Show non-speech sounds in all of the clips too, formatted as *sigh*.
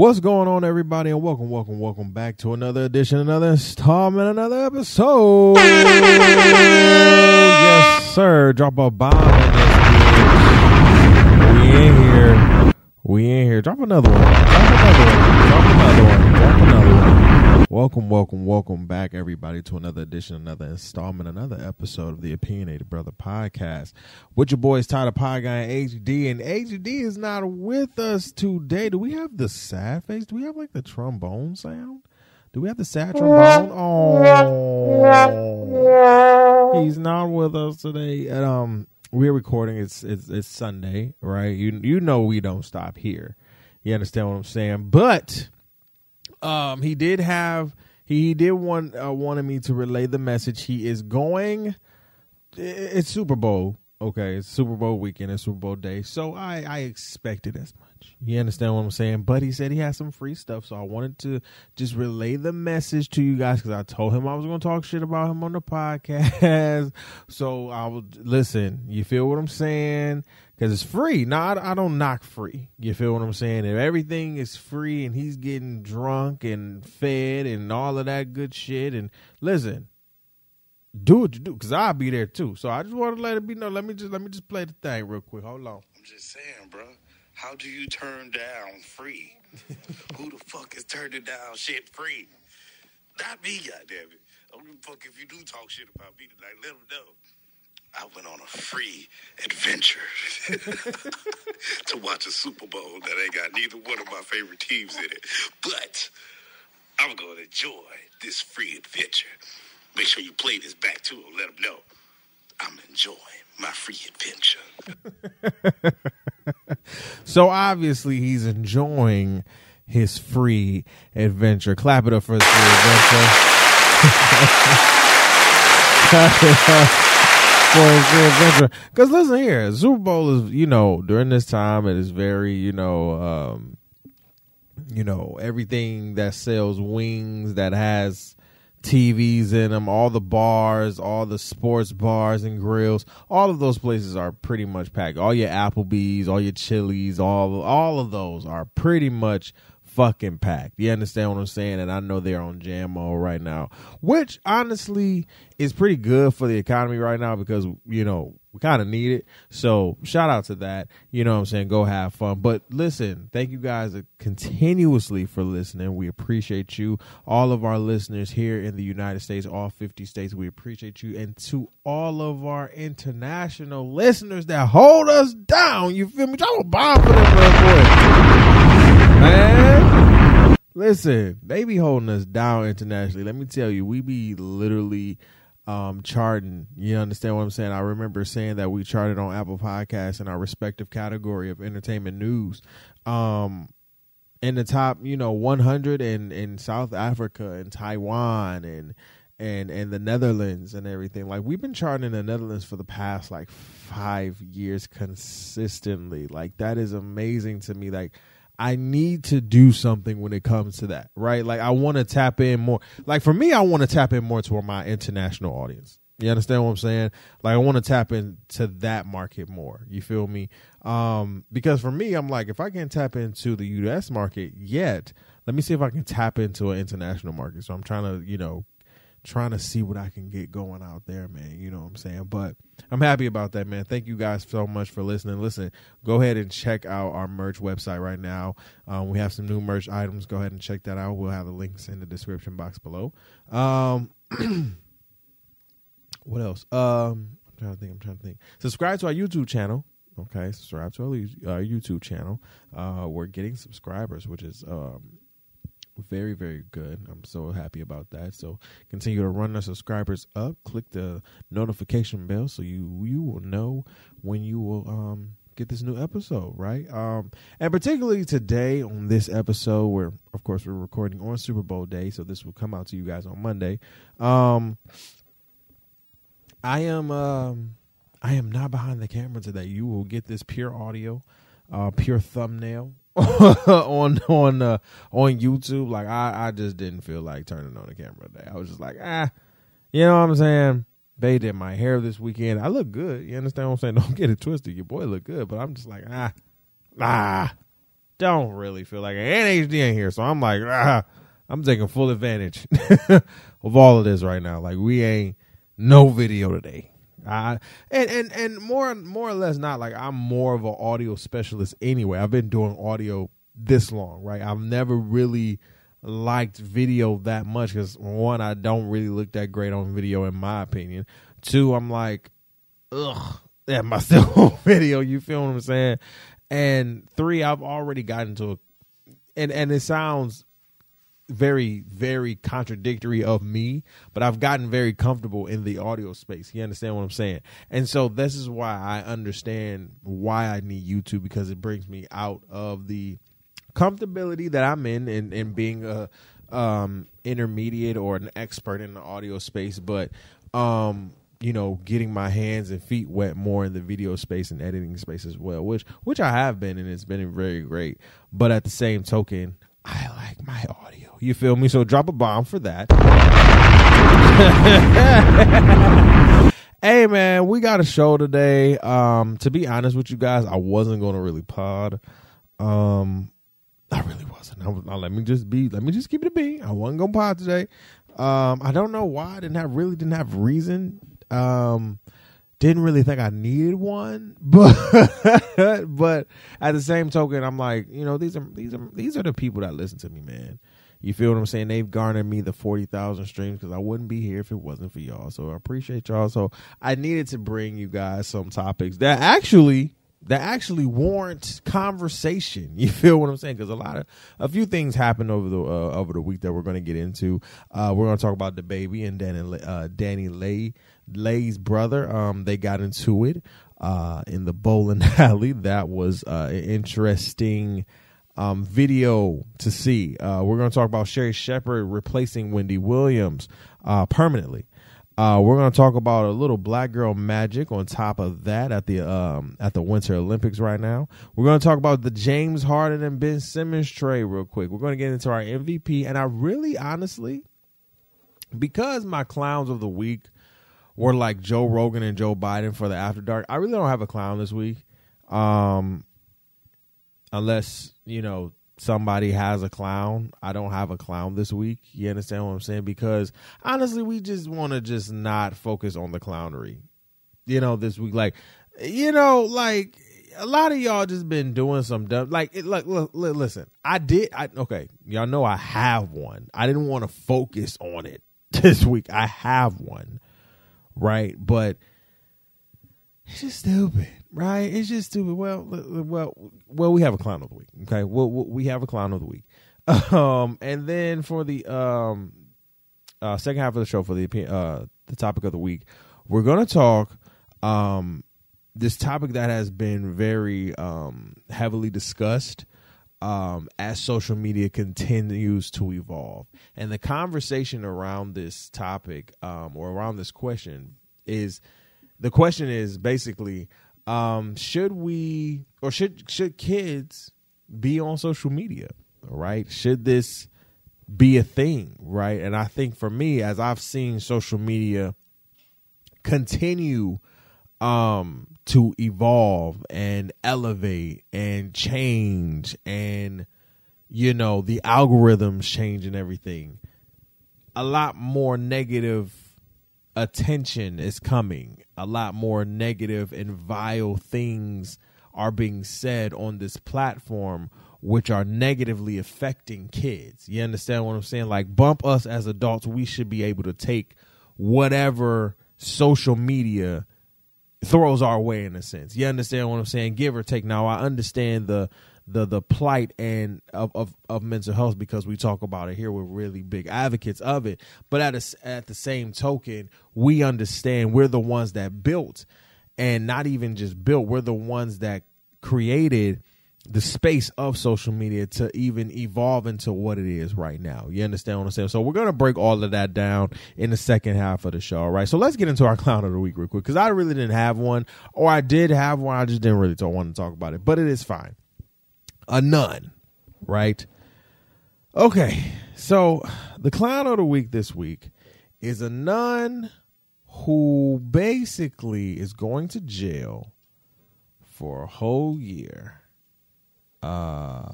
What's going on, everybody, and welcome, welcome, welcome back to another edition, another installment, another episode. yes, sir. Drop a bomb. We in here. We in here. Drop another one. Drop another one. Drop another one. Drop another one. Welcome, welcome, welcome back, everybody, to another edition, another installment, another episode of the Opinionated Brother Podcast. With your boys, Ty the Pod Guy and HD, and HD is not with us today. Do we have the sad face? Do we have like the trombone sound? Do we have the sad trombone? Oh, he's not with us today. And, um, we're recording. It's it's it's Sunday, right? You you know we don't stop here. You understand what I'm saying? But um, he did have he did want uh, wanted me to relay the message. He is going. It's Super Bowl, okay? It's Super Bowl weekend. It's Super Bowl day, so I I expected as much. You understand what I'm saying? But he said he has some free stuff, so I wanted to just relay the message to you guys because I told him I was going to talk shit about him on the *laughs* podcast. so I would listen. You feel what I'm saying? because it's free. Now I, I, don't knock free. You feel what I'm saying? If everything is free and he's getting drunk and fed and all of that good shit, and listen, do what you do because I'll be there too. So I just want to let it be known. Let me just let me just play the thing real quick. Hold on. I'm just saying, bro. How do you turn down free? *laughs* Who the fuck is turning down shit free? Not me, goddammit. I don't give a fuck if you do talk shit about me tonight. Let them know. I went on a free adventure *laughs* to watch a Super Bowl that ain't got neither one of my favorite teams in it. But I'm going to enjoy this free adventure. Make sure you play this back to them. Let them know I'm enjoying my free adventure. *laughs* so obviously he's enjoying his free adventure. Clap it up for his free adventure. *laughs* for his free adventure. Because listen here, Super Bowl is you know during this time it is very you know um, you know everything that sells wings that has TVs in them, all the bars, all the sports bars and grills, all of those places are pretty much packed. All your Applebee's, all your Chili's, all all of those are pretty much fucking packed. You understand what I'm saying? And I know they're on JMO right now, which honestly is pretty good for the economy right now because, you know, we kind of need it. So shout out to that. You know what I'm saying? Go have fun. But listen, thank you guys continuously for listening. We appreciate you. All of our listeners here in the United States, all 50 states, we appreciate you. And to all of our international listeners that hold us down, you feel me? A bomb for them, Man. Listen, they be holding us down internationally. Let me tell you, we be literally um, charting. You understand what I'm saying? I remember saying that we charted on Apple Podcasts in our respective category of entertainment news. Um, in the top, you know, 100 in, in South Africa and Taiwan and and and the Netherlands and everything. Like we've been charting in the Netherlands for the past like five years consistently. Like that is amazing to me. Like I need to do something when it comes to that, right? Like I want to tap in more. Like for me, I want to tap in more to my international audience. You understand what I'm saying? Like I want to tap into that market more. You feel me? Um, because for me, I'm like, if I can't tap into the US market yet, let me see if I can tap into an international market. So I'm trying to, you know, trying to see what I can get going out there, man. You know what I'm saying? But I'm happy about that, man. Thank you guys so much for listening. Listen, go ahead and check out our merch website right now. Um, we have some new merch items. Go ahead and check that out. We'll have the links in the description box below. Um, *clears throat* what else? Um, I'm trying to think. I'm trying to think. Subscribe to our YouTube channel. Okay, subscribe to our uh, YouTube channel. Uh, we're getting subscribers, which is um, very very good. I'm so happy about that. So continue to run the subscribers up. Click the notification bell so you you will know when you will um get this new episode right? Um and particularly today on this episode where of course we're recording on super bowl day so this will come out to you guys on monday. Um i am um i am not behind the camera today. You will get this pure audio uh pure thumbnail *laughs* on on uh, on YouTube. Like I, I just didn't feel like turning on the camera today. I was just like, ah, you know what I'm saying? They did my hair this weekend. I look good. You understand what I'm saying? *laughs* Don't get it twisted. Your boy look good, but I'm just like, ah, ah, don't really feel like. And HD in here, so I'm like, ah, I'm taking full advantage *laughs* of all of this right now. Like we ain't no video today. I and and and more more or less not like I'm more of an audio specialist anyway. I've been doing audio this long, right? I've never really liked video that much because one, I don't really look that great on video in my opinion. Two, I'm like, ugh, I still on video? You feel what I'm saying? And three, I've already gotten to a and and it sounds very very contradictory of me but i've gotten very comfortable in the audio space. You understand what i'm saying? And so this is why i understand why i need youtube because it brings me out of the comfortability that i'm in in being a um intermediate or an expert in the audio space but um you know getting my hands and feet wet more in the video space and editing space as well which which i have been and it's been very great. But at the same token I like my audio. You feel me? So drop a bomb for that. hey man, we got a show today. Um, to be honest with you guys, I wasn't gonna really pod. Um, I really wasn't. I now, let me just be. Let me just keep it a bean. I wasn't gonna pod today. Um, I don't know why. I didn't have really didn't have reason. Um, didn't really think I needed one, *laughs* but but at the same token, I'm like, you know, these are these are these are the people that listen to me, man. You feel what I'm saying? They've garnered me the forty thousand streams because I wouldn't be here if it wasn't for y'all. So I appreciate y'all. So I needed to bring you guys some topics that actually that actually warrant conversation. *laughs* You feel what I'm saying? Because a lot of a few things happened over the uh, over the week that we're going to get into. Uh, we're going to talk about DaBaby and Danny uh, DaniLeigh Leigh's brother. Um, they got into it uh, in the bowling *laughs* alley. That was uh, an interesting um, video to see. Uh, we're going to talk about Sherri Shepherd replacing Wendy Williams uh, permanently. Uh, we're going to talk about a little black girl magic on top of that at the um, at the Winter Olympics right now. We're going to talk about the James Harden and Ben Simmons trade real quick. We're going to get into our MVP, and I really, honestly, because my clowns of the week were like Joe Rogan and Joe Biden for the After Dark. I really don't have a clown this week, um, unless you know somebody has a clown. I don't have a clown this week. You understand what I'm saying? Because honestly, we just want to just not focus on the clownery. You know, this week, like, you know, like a lot of y'all just been doing some dumb. Like, it, like, look, listen, I did. I okay, y'all know I have one. I didn't want to focus on it *laughs* this week. I have one, right? But it's just stupid, right? It's just stupid. Well, well, well, we have a clown of the week. Okay, well, we have a clown of the week. *laughs* Um, and then for the um, uh, second half of the show for the uh, the topic of the week, we're gonna talk um this topic that has been very um heavily discussed um, as social media continues to evolve. And the conversation around this topic um, or around this question is the question is basically um, should we or should should kids be on social media right should this be a thing right and i think for me as i've seen social media continue um to evolve and elevate and change and you know the algorithms change and everything a lot more negative attention is coming. A lot more negative and vile things are being said on this platform which are negatively affecting kids. You understand what I'm saying? Like bump us as adults, we should be able to take whatever social media throws our way in a sense. You understand what I'm saying? Give or take. Now I understand the the the plight and of, of, of mental health because we talk about it here. We're really big advocates of it, but at a, at the same token, we understand we're the ones that built, and not even just built. We're the ones that created the space of social media to even evolve into what it is right now. You understand what I'm saying? So we're gonna break all of that down in the second half of the show. All right. So let's get into our *laughs* clown of the week real quick because I really didn't have one, or I did have one. I just didn't really want to talk about it, but it is fine a nun, right? Okay, so the clown of the week this week is a nun who basically is going to jail for a whole year uh,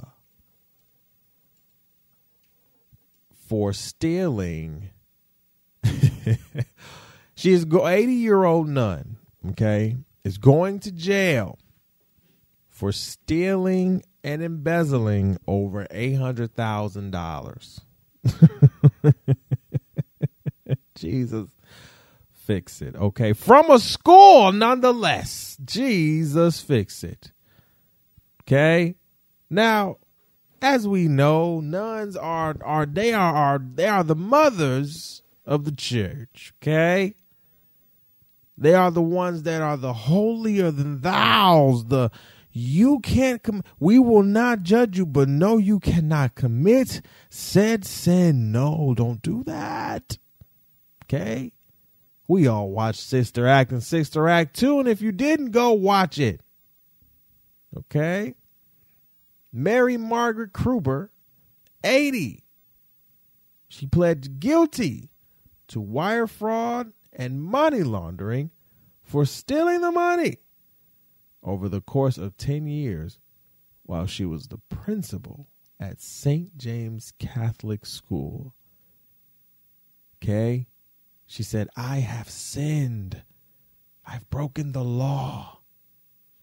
for stealing. *laughs* she go 80 year old nun, okay, is going to jail for stealing and embezzling over $800,000. *laughs* Jesus, fix it. Okay. From a school, nonetheless. Jesus, fix it. Okay. Now, as we know, nuns are are they are, are they are the mothers of the church. Okay. They are the ones that are the holier than thou's, the you can't com- we will not judge you but no you cannot commit said sin no don't do that okay we all watched sister act and sister act 2 and if you didn't go watch it okay mary margaret kruber 80 she pled guilty to wire fraud and money laundering for stealing the money over the course of 10 years while she was the principal at St. James Catholic School. Okay? She said, I have sinned. I've broken the law,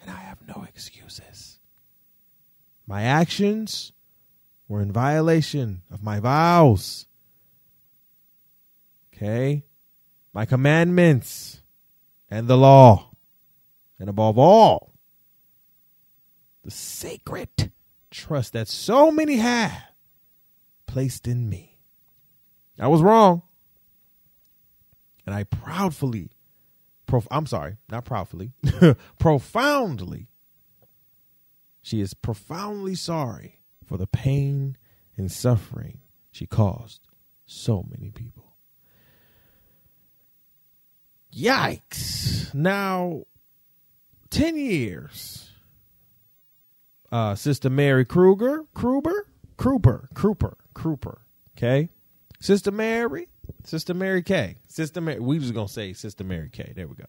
and I have no excuses. My actions were in violation of my vows. Okay? My commandments and the law. And above all, the sacred trust that so many have placed in me. I was wrong. And I proudly, prof- I'm sorry, not proudly, *laughs* profoundly, she is profoundly sorry for the pain and suffering she caused so many people. Yikes. Now, 10 years uh, Sister Mary Kruger, Kruber, Kruper, Kruper, Kruper. Okay, Sister Mary, Sister Mary K, Sister Mary. We just gonna say Sister Mary K. There we go.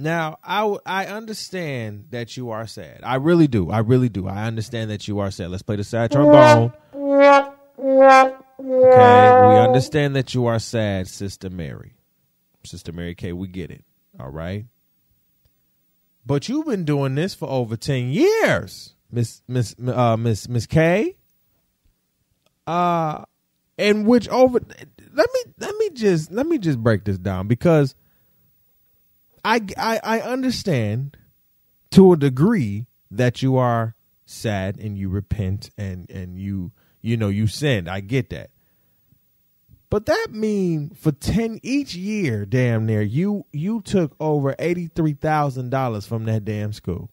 Now, I, I understand that you are sad. I really do. I really do. I understand that you are sad. Let's play the sad trombone. Okay, we understand that you are sad, Sister Mary. Sister Mary K, we get it. All right. But you've been doing this for over 10 years, Miss Miss uh Miss Miss K. Uh in which over let me let me just let me just break this down because I I I understand to a degree that you are sad and you repent and and you you know you sinned. I get that. But that mean for ten each year, damn near you you took over eighty three thousand dollars from that damn school.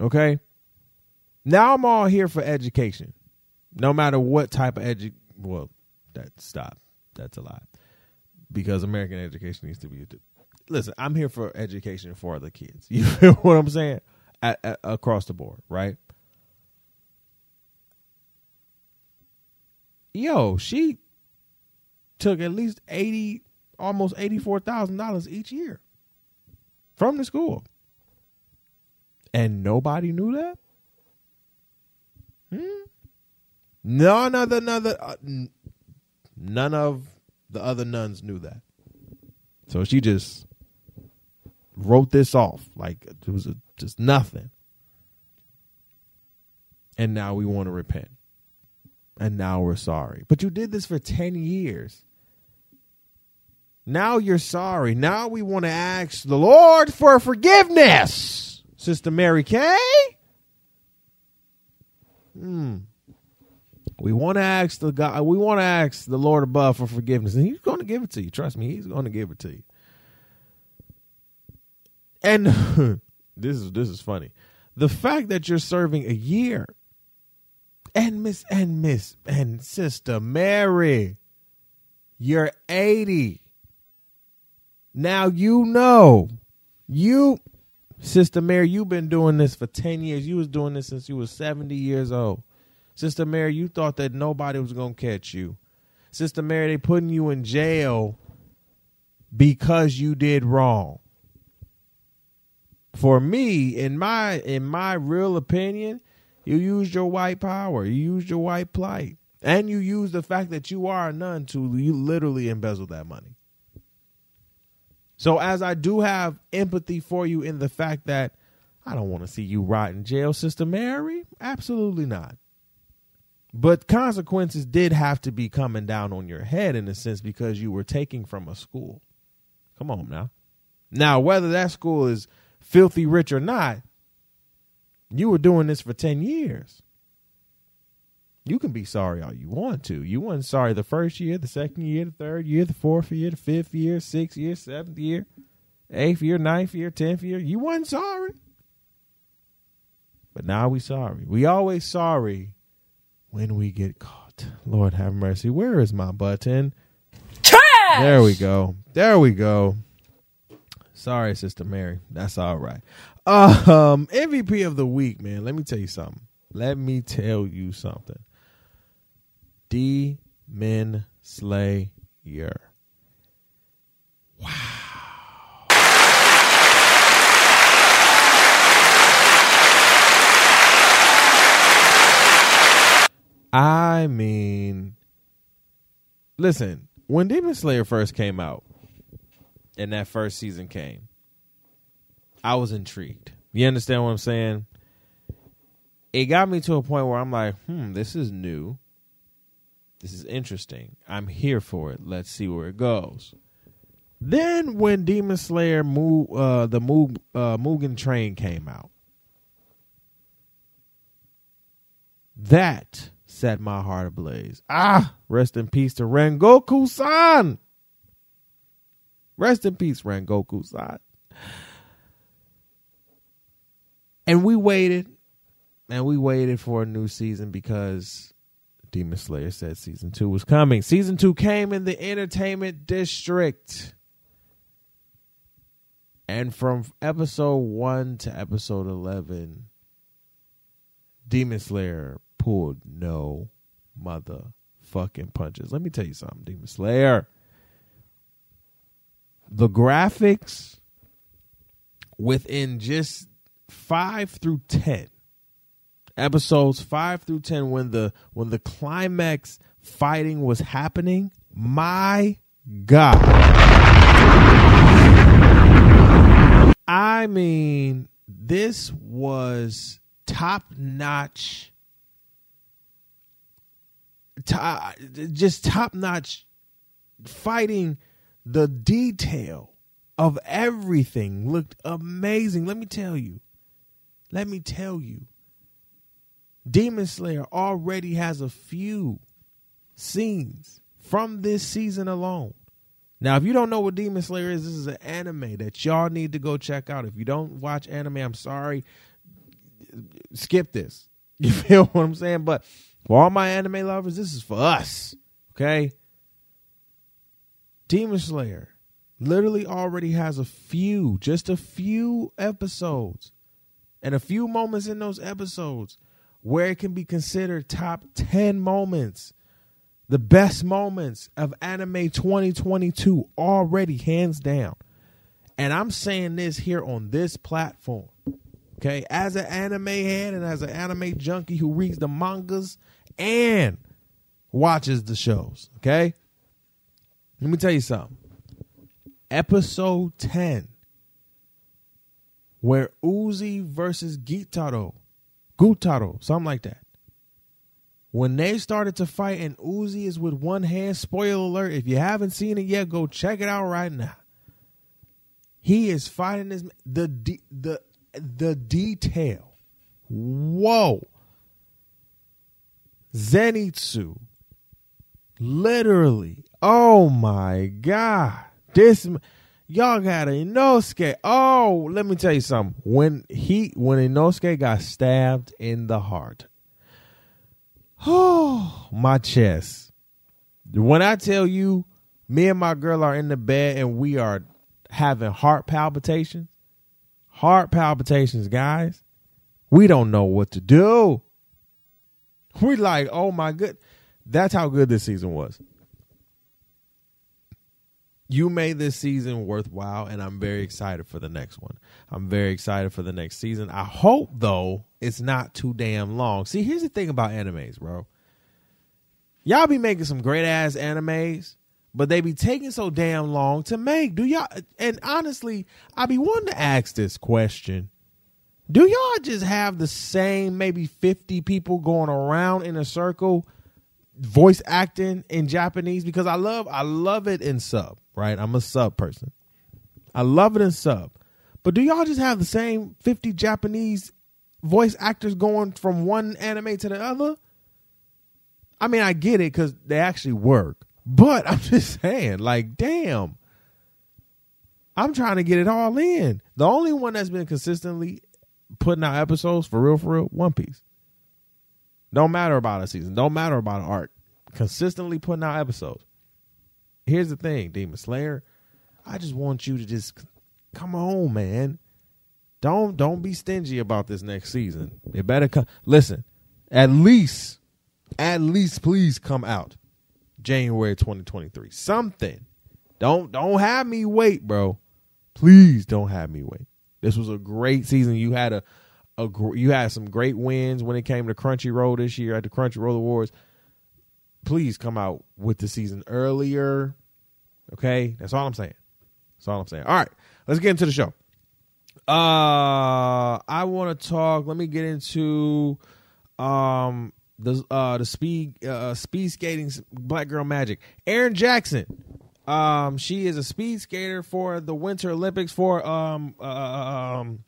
Okay. Now I'm all here for education, no matter what type of edu. Well, that stop. That's a lot because American education needs to be. Listen, I'm here for education for the kids. *laughs* You feel what I'm saying? At, at, across the board, right? yo, she took at least eighty, almost eighty four thousand dollars each year from the school, and nobody knew that. Hmm. None of the another, uh, none of the other nuns knew that. So she just wrote this off like it was a, just nothing. And now we want to repent and now we're sorry. But you did this for 10 years. Now you're sorry. Now we want to ask the Lord for forgiveness. Sister Mary Kay? Hmm. We want to ask the God, we want to ask the Lord above for forgiveness, and He's going to give it to you. Trust me, He's going to give it to you. And *laughs* this is this is funny. The fact that you're serving a year and Miss and Miss and Sister Mary, you're 80. Now you know. You Sister Mary, you've been doing this for 10 years. You was doing this since you was 70 years old. Sister Mary, you thought that nobody was going to catch you. Sister Mary, they putting you in jail because you did wrong. For me, in my in my real opinion, You used your white power. You used your white plight. And you used the fact that you are a nun to you literally embezzle that money. So as I do have empathy for you in the fact that I don't want to see you rot in jail, Sister Mary. Absolutely not. But consequences did have to be coming down on your head in a sense because you were taking from a school. Come on now. Now, whether that school is filthy rich or not, you were doing this for 10 years. You can be sorry all you want to. You weren't sorry the first year, the second year, the third year, the fourth year, the fifth year, sixth year, seventh year, eighth year, ninth year, tenth year. You weren't sorry. But now we sorry. We always sorry when we get caught. Lord have mercy. Where is my button? Trash! There we go. There we go. Sorry, Sister Mary. That's all right. Um, MVP of the week, man. Let me tell you something. Let me tell you something. Demon Slayer. Wow. I mean, listen, when Demon Slayer first came out and that first season came, I was intrigued. You understand what I'm saying? It got me to a point where I'm like, hmm, this is new. This is interesting. I'm here for it. Let's see where it goes. Then when Demon Slayer Mo- uh, the Mo- uh, Mugen Train came out, that set my heart ablaze. Ah, rest in peace to Rengoku san. Rest in peace, Rengoku san. And we waited, and we waited for a new season because Demon Slayer said season two was coming. Season two came in the entertainment district. And from episode one to episode 11, Demon Slayer pulled no motherfucking punches. Let me tell you something, Demon Slayer. The graphics within just five through ten episodes five through ten when the when the climax fighting was happening my god. I mean this was top notch to- just top notch fighting the detail of everything looked amazing. Let me tell you. Let me tell you. Demon slayer already has a few scenes from this season alone. Now if you don't know what demon slayer is this is an anime that y'all need to go check out. If you don't watch anime i'm sorry. Skip this. *laughs* You feel what i'm saying? But for all my anime lovers this is for us okay demon slayer literally already has a few just a few episodes and a few moments in those episodes where it can be considered top 10 moments the best moments of anime 2022 already hands down. And i'm saying this here on this platform okay? As an anime head and as an anime junkie who reads the mangas and watches the shows okay let me tell you something episode 10 where Uzui versus Gitaro, Gutaro, something like that. When they started to fight and Uzui is with one hand, spoiler alert, if you haven't seen it yet, go check it out right now. He is fighting this the the the detail. Whoa. Zenitsu. Literally. Oh my god. This y'all got Inosuke. Oh, let me tell you something. When he when Inosuke got stabbed in the heart. Oh, my chest. When I tell you me and my girl are in the bed and we are having heart palpitations, heart palpitations, guys. We don't know what to do. We like, oh my good. That's how good this season was you made this season worthwhile and i'm very excited for the next one i'm very excited for the next season i hope though it's not too damn long. See, here's the thing about animes, bro. Y'all be making some great ass animes, but they be taking so damn long to make. Do y'all? And honestly, I be wanting to ask this question: Do y'all just have the same maybe fifty people going around in a circle, voice acting in Japanese? Because I love, I love it in sub. Right, I'm a sub person. I love it in sub. But do y'all just have the same 50 Japanese voice actors going from one anime to the other? I mean, I get it because they actually work. But I'm *laughs* just saying, like, damn. I'm trying to get it all in. The only one that's been consistently putting out episodes for real, for real, One Piece. Don't matter about a season. Don't matter about an arc. Consistently putting out episodes. Here's the thing, Demon Slayer. I just want you to just come on, man. Don't don't be stingy about this next season. It better come. Listen, at least, at least, please come out January 2023. Something. Don't don't have me wait, bro. Please don't have me wait. This was a great season. You had a a you had some great wins when it came to Crunchyroll this year at the Crunchyroll Awards. Please come out with the season earlier. Okay, that's all I'm saying. That's all I'm saying. All right, let's get into the show. Uh, I want to talk. Let me get into um the uh the speed uh speed skating black girl magic. Erin Jackson. Um, she is a speed skater for the Winter Olympics for um uh, um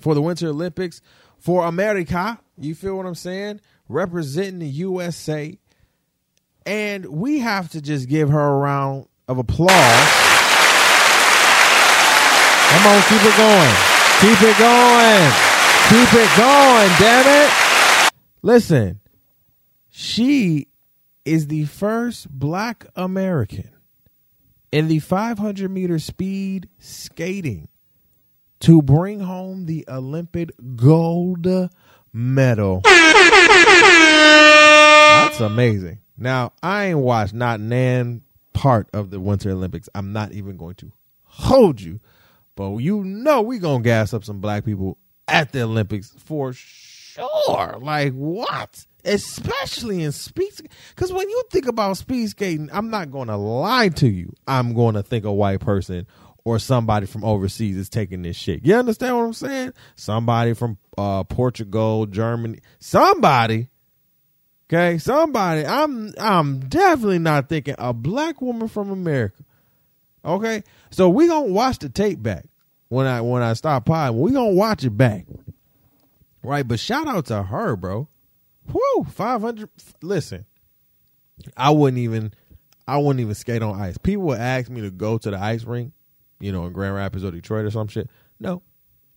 for the Winter Olympics for America. You feel what I'm saying? Representing the USA. And we have to just give her a round of applause Come on, keep it going. Keep it going. Keep it going, damn it. Listen, she is the first black American in the 500 meter speed skating to bring home the Olympic gold medal. That's amazing. Now, I ain't watched not nan part of the Winter Olympics. I'm not even going to hold you but you know we gonna gas up some black people at the Olympics for sure. Like what? Especially in speed, because when you think about speed skating, I'm not going to lie to you. I'm going to think a white person or somebody from overseas is taking this shit. You understand what I'm saying? Somebody from uh, Portugal, Germany, somebody. Okay, somebody. I'm I'm definitely not thinking a black woman from America. Okay, so we gonna watch the tape back when I when I stop pod. We gonna watch it back, right? But shout out to her, bro. Whoo, five hundred. Listen, I wouldn't even I wouldn't even skate on ice. People would ask me to go to the ice rink, you know, in Grand Rapids or Detroit or some shit. No,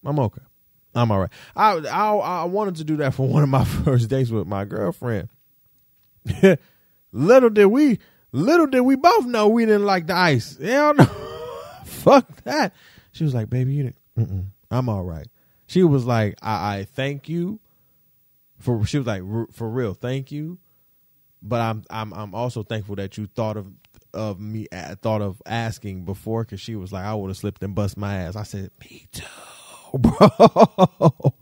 I'm okay. I'm all right. I I I wanted to do that for *laughs* one of my *laughs* first dates with my girlfriend. *laughs* little did we Little did we both know we didn't like the ice. Hell no. *laughs* Fuck that. She was like, baby, you didn't. I'm all right. She was like, I, I thank you for. She was like, for real, thank you. But I'm I'm I'm also thankful that you thought of of me thought of asking before because she was like, I would have slipped and bust my ass. I said, me too, *laughs* bro.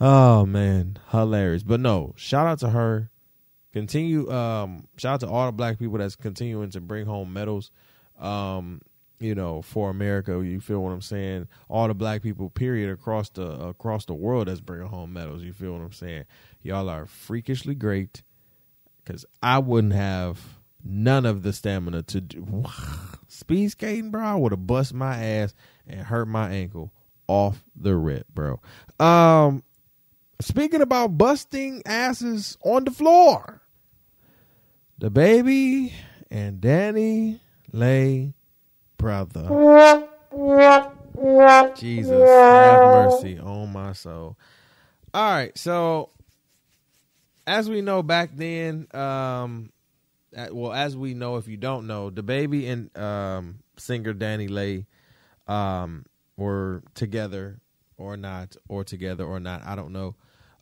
oh man, hilarious. But no, shout out to her continue um shout out to all the black people that's continuing to bring home medals um you know for america. You feel what i'm saying? All the black people period across the across the world that's bringing home medals. You feel what i'm saying? Y'all are freakishly great because i wouldn't have none of the stamina to do *sighs* speed skating bro i would have bust my ass and hurt my ankle off the rip bro. Um Speaking about busting asses on the floor, DaBaby and Danny Lay brother. Jesus, have mercy on my soul. All right, so as we know back then, um, well, as we know, if you don't know, DaBaby and um, singer DaniLeigh um, were together or not, or together or not. I don't know.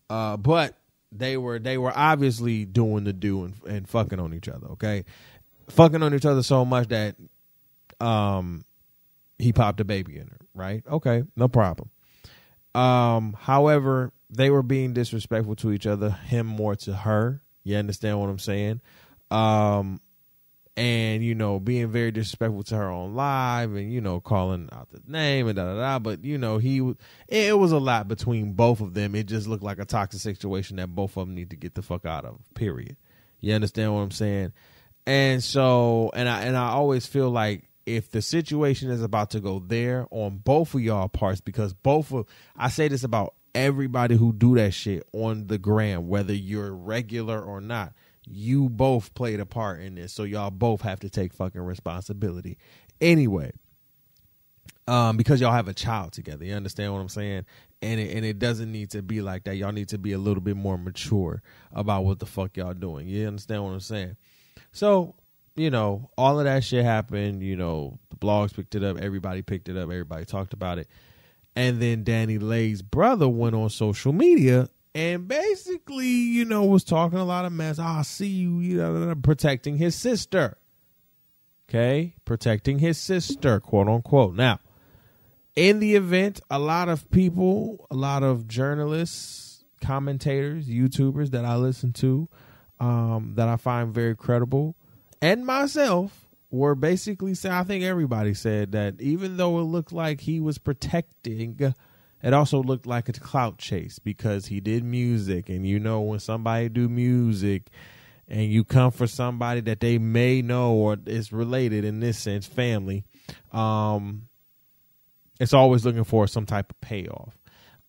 Uh, but they were they were obviously doing the do and, and fucking on each other. Okay, fucking on each other so much that um he popped a baby in her. Right? Okay, no problem. Um, however, they were being disrespectful to each other, him more to her. You understand what I'm saying? Um, and you know, being very disrespectful to her on live, and you know, calling out the name and da da da. But you know, he it was a lot between both of them. It just looked like a toxic situation that both of them need to get the fuck out of. Period. You understand what I'm saying? And so, and I and I always feel like if the situation is about to go there on both of y'all parts, because both of I say this about everybody who do that shit on the gram, whether you're regular or not, you both played a part in this, so y'all both have to take fucking responsibility. Anyway, um, because y'all have a child together, you understand what I'm saying? And it, and it doesn't need to be like that. Y'all need to be a little bit more mature about what the fuck y'all doing. You understand what I'm saying? So you know, all of that shit happened. You know, the blogs picked it up, everybody picked it up, everybody talked about it. And then DaniLeigh's brother went on social media and basically, you know, was talking a lot of mess. Oh, I see you, you know, protecting his sister. Okay, protecting his sister, quote unquote. Now, in the event, a lot of people, a lot of journalists, commentators, YouTubers that I listen to, um, that I find very credible, and myself were basically saying, I think everybody said that even though it looked like he was protecting, it also looked like a clout chase because he did music. And you know, when somebody do music and you come for somebody that they may know or is related in this sense, family, um, it's always looking for some type of payoff.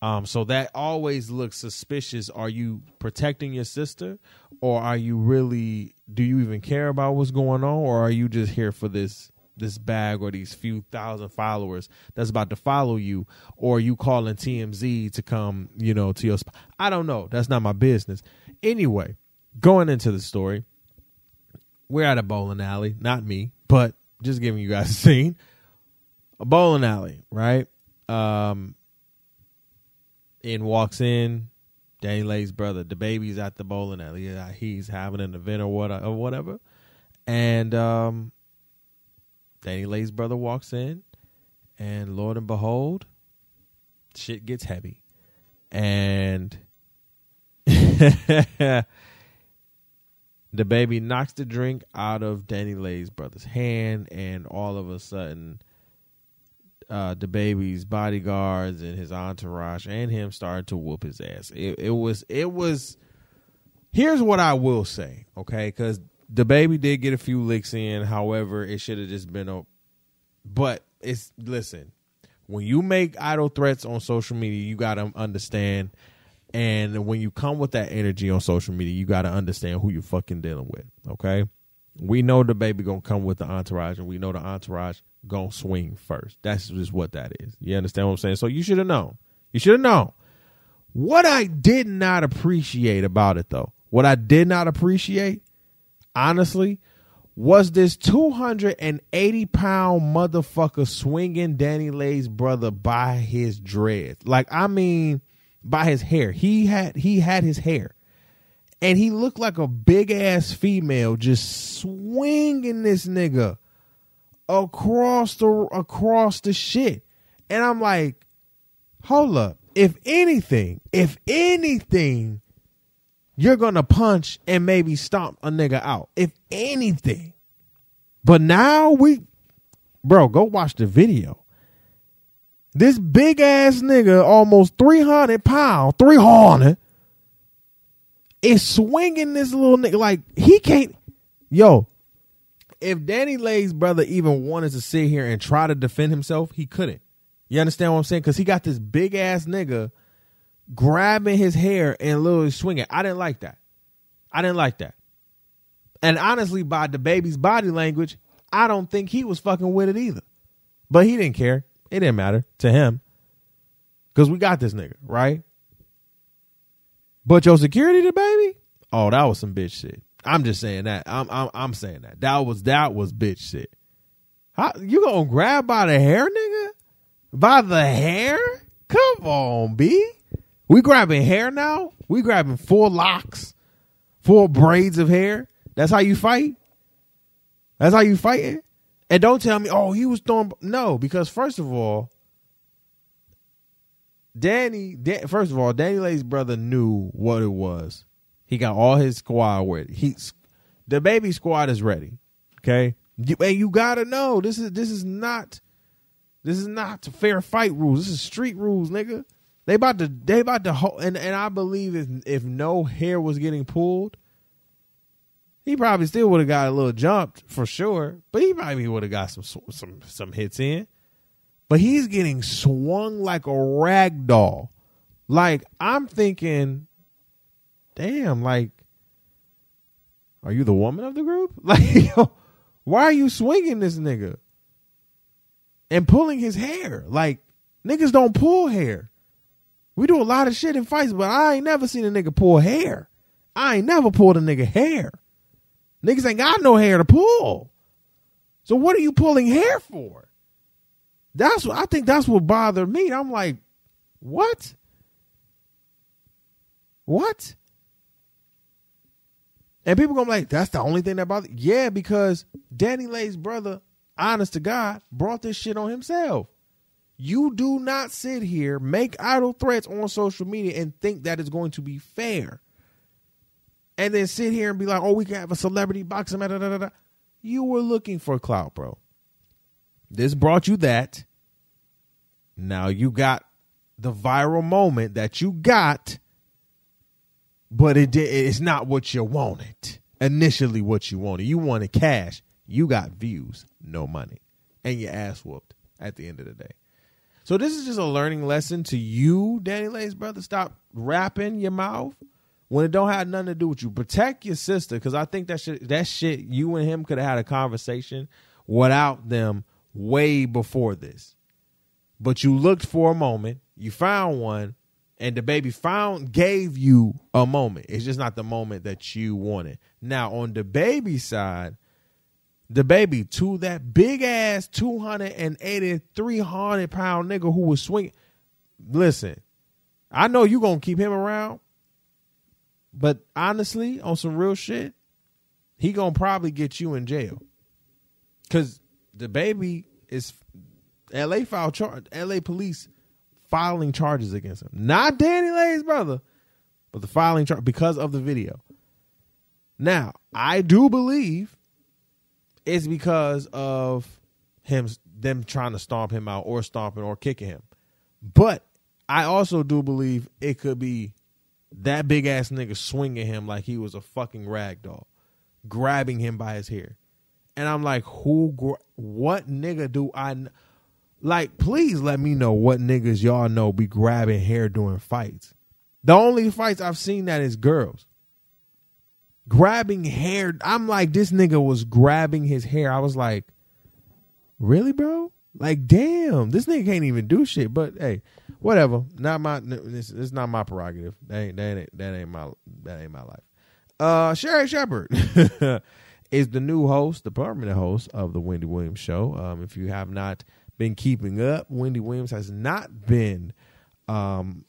Um, so that always looks suspicious. Are you protecting your sister, or are you really? Do you even care about what's going on, or are you just here for this this bag or these few thousand followers that's about to follow you, or you calling TMZ to come, you know, to your? Sp- I don't know. That's not my business. Anyway, going into the story, we're at a bowling alley. Not me, but just giving you guys *laughs* a scene. A bowling alley, right? Um, in walks in DaniLeigh's brother. DaBaby's at the bowling alley. He's having an event or what or whatever. And um DaniLeigh's brother walks in and Lord and behold, shit gets heavy. And *laughs* the baby knocks the drink out of DaniLeigh's brother's hand and all of a sudden uh, baby's bodyguards and his entourage and him started to whoop his ass. It, it was it was. Here's what I will say, okay? Because DaBaby did get a few licks in. However, it should have just been a. But it's listen, when you make idle threats on social media, you got to understand. And when you come with that energy on social media, you got to understand who you're fucking dealing with. Okay, we know DaBaby gonna come with the entourage, and we know the entourage gonna swing first. That's just what that is. You understand what I'm saying? So you should have known. You should have known. What I did not appreciate about it though, what I did not appreciate, honestly, was this 280 pound motherfucker swinging DaniLeigh's brother by his dreads. Like, I mean, by his hair. He had he had his hair. And he looked like a big ass female just swinging this nigga across the across the shit. And I'm like, hold up. If anything, if anything, you're gonna punch and maybe stomp a nigga out. If anything. But now we bro, go watch the video. This big ass nigga, almost 300 pounds, 300, is swinging this little nigga like he can't. Yo, if DaniLeigh's brother even wanted to sit here and try to defend himself, he couldn't. You understand what I'm saying? Because he got this big ass nigga grabbing his hair and literally swinging. I didn't like that. I didn't like that. And honestly, by DaBaby's body language, I don't think he was fucking with it either. But he didn't care. It didn't matter to him. Because we got this nigga, right? But your security, DaBaby? Oh, that was some bitch shit. I'm just saying that. I'm I'm I'm saying that. That was that was bitch shit. How you gonna grab by the hair, nigga? By the hair? Come on, B. We grabbing hair now? We grabbing four locks, four braids of hair. That's how you fight? That's how you fighting? And don't tell me, oh, he was throwing no, because first of all, Danny, Dan, first of all, DaniLeigh's brother knew what it was. He got all his squad with. He's DaBaby squad is ready. Okay, and you gotta know this is this is not this is not fair fight rules. This is street rules, nigga. They about to they about to ho- and and I believe if if no hair was getting pulled, he probably still would have got a little jumped for sure. But he probably would have got some some some hits in. But he's getting swung like a rag doll. Like I'm thinking, damn, like, are you the woman of the group? *laughs* Like, why are you swinging this nigga and pulling his hair? Like, niggas don't pull hair. We do a lot of shit in fights, but I ain't never seen a nigga pull hair. I ain't never pulled a nigga hair. Niggas ain't got no hair to pull. So what are you pulling hair for? That's what I think that's what bothered me. I'm like, what? What? And people gonna be like, that's the only thing that bothered. Yeah, because DaniLeigh's brother, honest to God, brought this shit on himself. You do not sit here, make idle threats on social media, and think that is going to be fair. And then sit here and be like, oh, we can have a celebrity boxing. Da, da, da, da. You were looking for clout, bro. This brought you that. Now you got the viral moment that you got, but it did, it's not what you wanted. Initially, what you wanted. You wanted cash. You got views, no money, and your ass whooped at the end of the day. So this is just a learning lesson to you, DaniLeigh's brother. Stop rapping your mouth when it don't have nothing to do with you. Protect your sister because I think that shit, that shit, you and him could have had a conversation without them way before this. But you looked for a moment, you found one, and DaBaby found gave you a moment. It's just not the moment that you wanted. Now on DaBaby side, DaBaby to that big ass 280, 300 pound nigga who was swinging. Listen, I know you gonna keep him around, but honestly, on some real shit, he gonna probably get you in jail. Cause DaBaby is L.A. filed charge. L.A. police filing charges against him. Not DaniLeigh's brother, but the filing charge because of the video. Now, I do believe it's because of him them trying to stomp him out or stomping or kicking him. But I also do believe it could be that big ass nigga swinging him like he was a fucking rag doll, grabbing him by his hair. And I'm like, who, what nigga do I, like, please let me know what niggas y'all know be grabbing hair during fights. The only fights I've seen that is girls. Grabbing hair. I'm like, this nigga was grabbing his hair. I was like, really, bro? Like, damn, this nigga can't even do shit. But hey, whatever. Not my. This it's not my prerogative. That ain't that ain't that ain't my that ain't my life. Uh, Sherri Shepherd *laughs* is the new host, the permanent host of the Wendy Williams Show. Um, if you have not been keeping up, Wendy Williams has not been um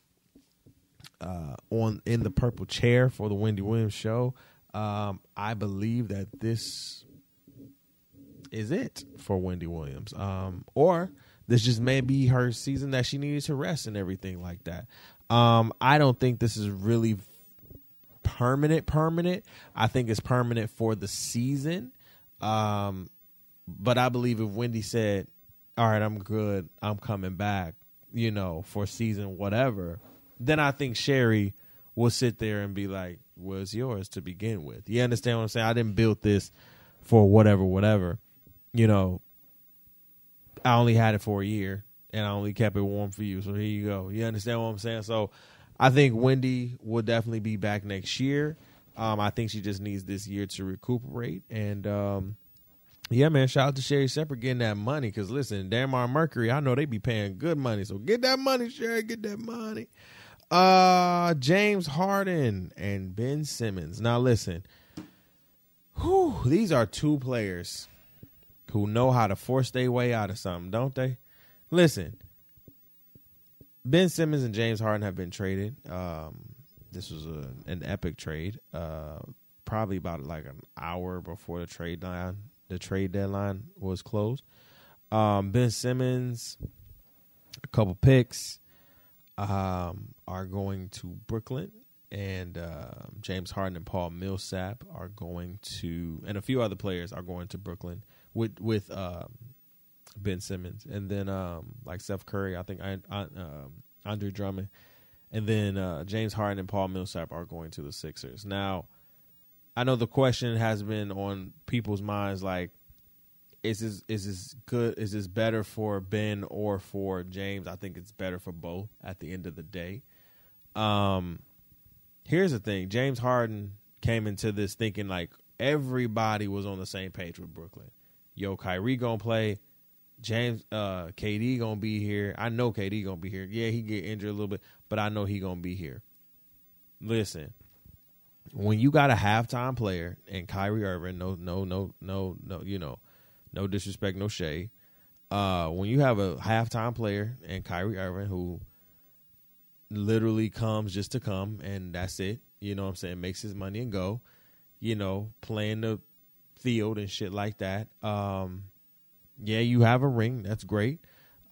uh on in the purple chair for the Wendy Williams Show. Um, I believe that this is it for Wendy Williams. Um, or this just may be her season that she needed to rest and everything like that. Um, I don't think this is really permanent. Permanent. I think it's permanent for the season. Um, but I believe if Wendy said, "All right, I'm good. I'm coming back," you know, for season whatever, then I think Sherri will sit there and be like, "Was yours to begin with?" You understand what I'm saying? I didn't build this for whatever, whatever you know, I only had it for a year and I only kept it warm for you. So here you go. You understand what I'm saying? So I think Wendy will definitely be back next year. Um, I think she just needs this year to recuperate. And um, yeah, man, shout out to Sherri Shepherd getting that money. Because listen, Debmar-Mercury, I know they be paying good money. So get that money, Sherri. Get that money. Uh, James Harden and Ben Simmons. Now listen, whew, these are two players who know how to force their way out of something, don't they? Listen, Ben Simmons and James Harden have been traded. Um, this was a, an epic trade. Uh, probably about like an hour before the trade line, the trade deadline was closed. Um, ben Simmons, a couple picks, um, are going to Brooklyn, and uh, James Harden and Paul Millsap are going to, and a few other players are going to Brooklyn with with um, Ben Simmons, and then um, like Steph Curry, I think I, I, um, Andre Drummond, and then uh, James Harden and Paul Millsap are going to the Sixers. Now, I know the question has been on people's minds, like, is this is this good? Is this better for Ben or for James? I think it's better for both. At the end of the day, um, here's the thing: James Harden came into this thinking like everybody was on the same page with Brooklyn. Yo, Kyrie gonna play. James, uh, KD gonna be here. I know KD gonna be here. Yeah, he get injured a little bit, but I know he gonna be here. Listen, when you got a halftime player and Kyrie Irving, no, no, no, no, no, you know, no disrespect, no shade. Uh, when you have a halftime player and Kyrie Irving who literally comes just to come and that's it, you know what I'm saying, makes his money and go, you know, playing the field and shit like that. Um, yeah, you have a ring, that's great.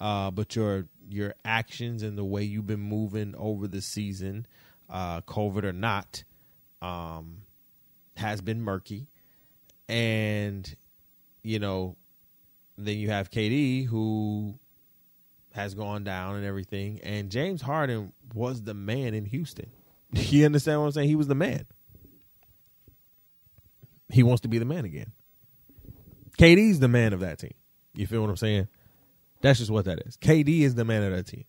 Uh, but your your actions and the way you've been moving over the season, uh, COVID or not, um, has been murky. And you know, then you have KD who has gone down and everything, and James Harden was the man in Houston. *laughs* you understand what I'm saying? He was the man. He wants to be the man again. KD's the man of that team. You feel what I'm saying? That's just what that is. KD is the man of that team.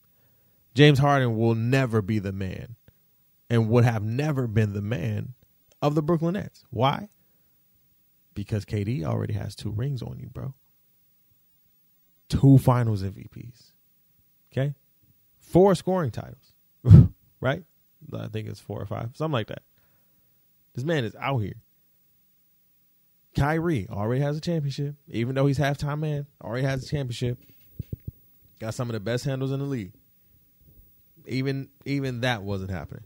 James Harden will never be the man and would have never been the man of the Brooklyn Nets. Why? Because KD already has two rings on you, bro. Two finals MVPs. Okay? Four scoring titles. *laughs* right? I think it's four or five. Something like that. This man is out here. Kyrie already has a championship, even though he's halftime man. Already has a championship. Got some of the best handles in the league. Even even that wasn't happening.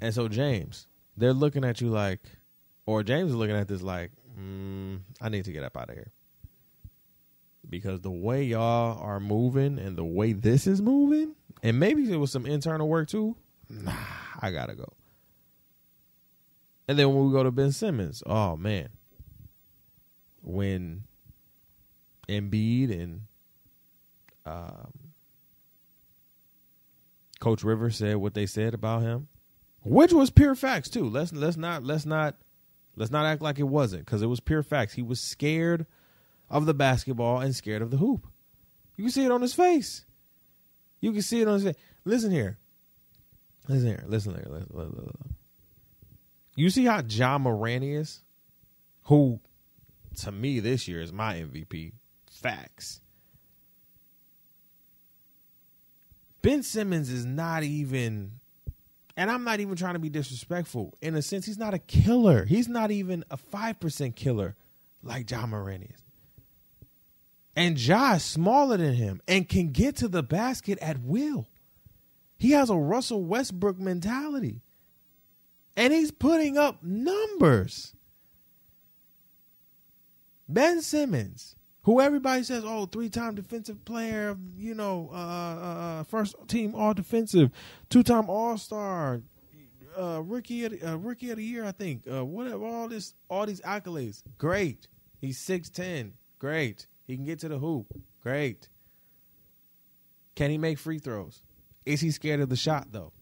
And so James, they're looking at you like, or James is looking at this like, mm, I need to get up out of here because the way y'all are moving and the way this is moving, and maybe it was some internal work too. Nah, I gotta go. And then when we go to Ben Simmons, oh man, when Embiid and um, Coach Rivers said what they said about him, which was pure facts too. Let's let's not let's not let's not act like it wasn't because it was pure facts. He was scared of the basketball and scared of the hoop. You can see it on his face. You can see it on his face. Listen here. Listen here. Listen here. Listen, listen, listen. You see how Ja Morant is, who to me this year is my MVP. Facts. Ben Simmons is not even, and I'm not even trying to be disrespectful. In a sense, he's not a killer. He's not even a 5% killer like Ja Morant is. And is smaller than him and can get to the basket at will. He has a Russell Westbrook mentality. And he's putting up numbers. Ben Simmons, who everybody says, oh, three time defensive player, you know, uh, uh, uh first team all defensive, two time all star, uh, rookie of the, uh, rookie of the year, I think. Uh, whatever, all this, all these accolades, great. He's six ten, great. He can get to the hoop, great. Can he make free throws? Is he scared of the shot though?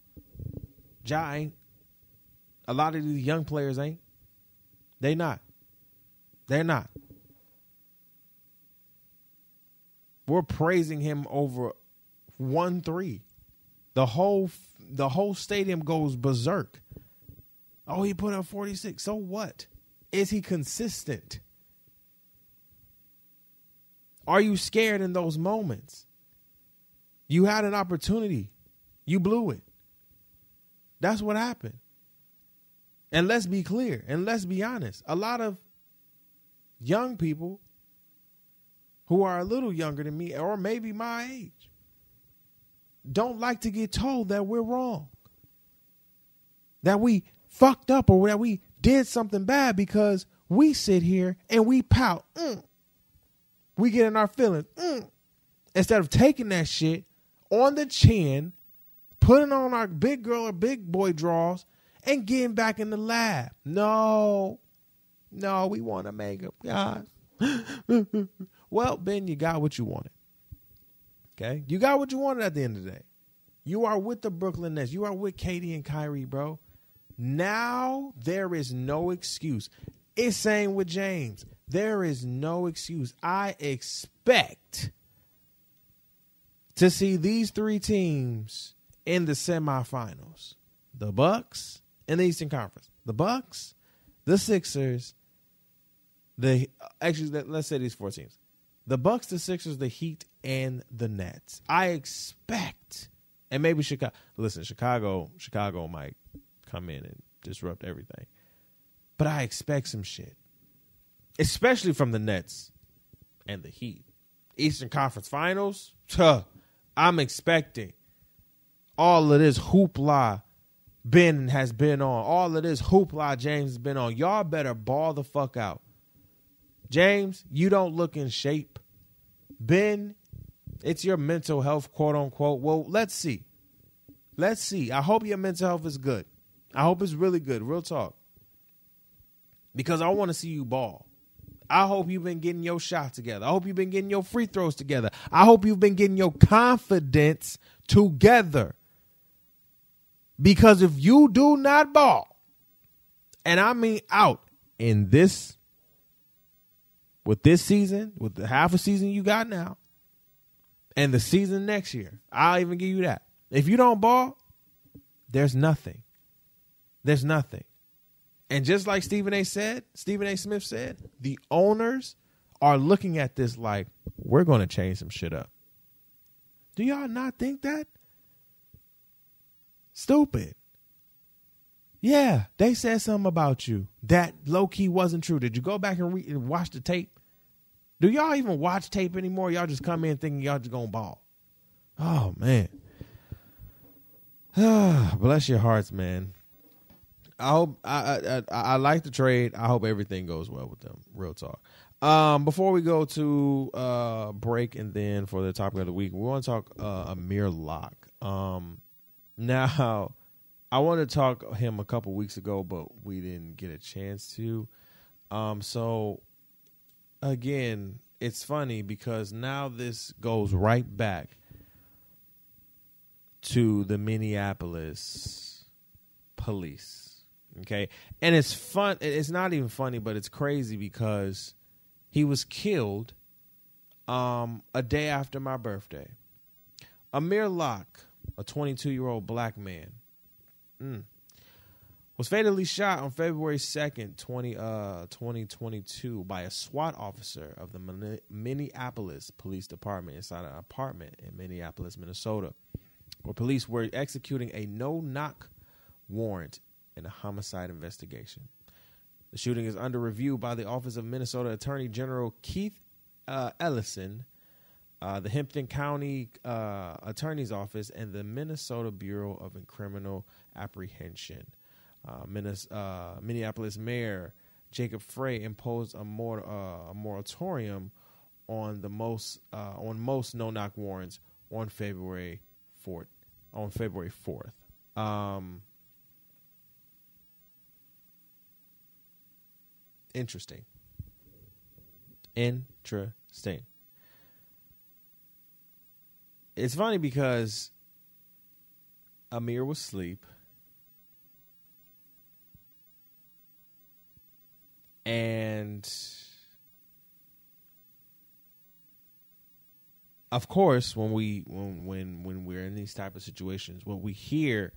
Ja ain't. A lot of these young players ain't. They not. They're not. We're praising him over one three. The whole the whole stadium goes berserk. Oh, he put up 46. So what? Is he consistent? Are you scared in those moments? You had an opportunity. You blew it. That's what happened. And let's be clear and let's be honest. A lot of young people who are a little younger than me or maybe my age don't like to get told that we're wrong. That we fucked up or that we did something bad because we sit here and we pout. Mm. We get in our feelings. Mm. Instead of taking that shit on the chin, putting on our big girl or big boy draws, and getting back in the lab. No, no, we want to make up, guys. *laughs* well, Ben, you got what you wanted. Okay, you got what you wanted at the end of the day. You are with the Brooklyn Nets. You are with KD and Kyrie, bro. Now there is no excuse. It's same with James. There is no excuse. I expect to see these three teams in the semifinals. The Bucks in the Eastern Conference. The Bucks, the Sixers, the uh, actually let's say these four teams. The Bucks, the Sixers, the Heat, and the Nets. I expect and maybe Chicago. Listen, Chicago, Chicago might come in and disrupt everything, but I expect some shit, especially from the Nets and the Heat. Eastern Conference Finals. Tuh, I'm expecting all of this hoopla Ben has been on. All of this hoopla James has been on. Y'all better ball the fuck out. James, you don't look in shape. Ben, it's your mental health, quote unquote. Well, let's see. Let's see. I hope your mental health is good. I hope it's really good. Real talk. Because I want to see you ball. I hope you've been getting your shot together. I hope you've been getting your free throws together. I hope you've been getting your confidence together. Because if you do not ball, and I mean out in this, with this season, with the half a season you got now, and the season next year. I'll even give you that. If you don't ball, there's nothing. There's nothing. And just like Stephen A said, Stephen A Smith said, the owners are looking at this like, we're going to change some shit up. Do y'all not think that? Stupid. Yeah, they said something about you that low key wasn't true. Did you go back and, re- and watch the tape? Do y'all even watch tape anymore? Y'all just come in thinking y'all just gonna ball. Oh man. *sighs* Bless your hearts, man. I hope I, I, I I like the trade. I hope everything goes well with them. Real talk. Um, before we go to uh break and then for the topic of the week, we want to talk uh, Amir Locke. Um, *laughs* now I wanted to talk him a couple weeks ago, but we didn't get a chance to. Um, so again, it's funny because now this goes right back to the Minneapolis police. Okay. And it's fun. It's not even funny, but it's crazy because he was killed um, a day after my birthday. Amir Locke, a 22 year old black man, mm, was fatally shot on February 2nd, 20, uh, 2022 by a SWAT officer of the Minneapolis Police Department inside an apartment in Minneapolis, Minnesota, where police were executing a no-knock warrant in a homicide investigation. The shooting is under review by the Office of Minnesota Attorney General Keith uh, Ellison, uh, the Hennepin County uh, Attorney's Office, and the Minnesota Bureau of Criminal Apprehension. Uh, uh, Minneapolis Mayor Jacob Frey imposed a, mor- uh, a moratorium on the most uh, on most no knock warrants on February fourth on February fourth. Um, interesting. Interesting. It's funny because Amir was asleep. And of course when we when when when we're in these type of situations what we hear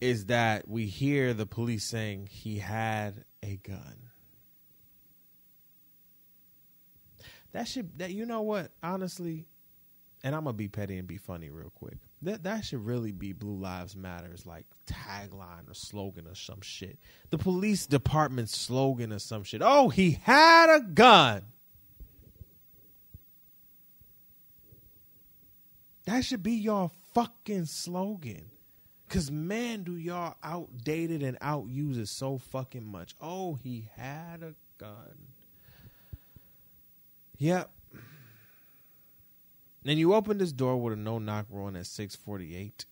is that we hear the police saying he had a gun. That should that you know what? Honestly and i'm gonna be petty and be funny real quick that that should really be Blue Lives Matters like tagline or slogan or some shit. The police department slogan or some shit. Oh, he had a gun. That should be your fucking slogan. Cause man, do y'all outdated and outuse it so fucking much. Oh, he had a gun. Yep. And you open this door with a no knock warrant at 648.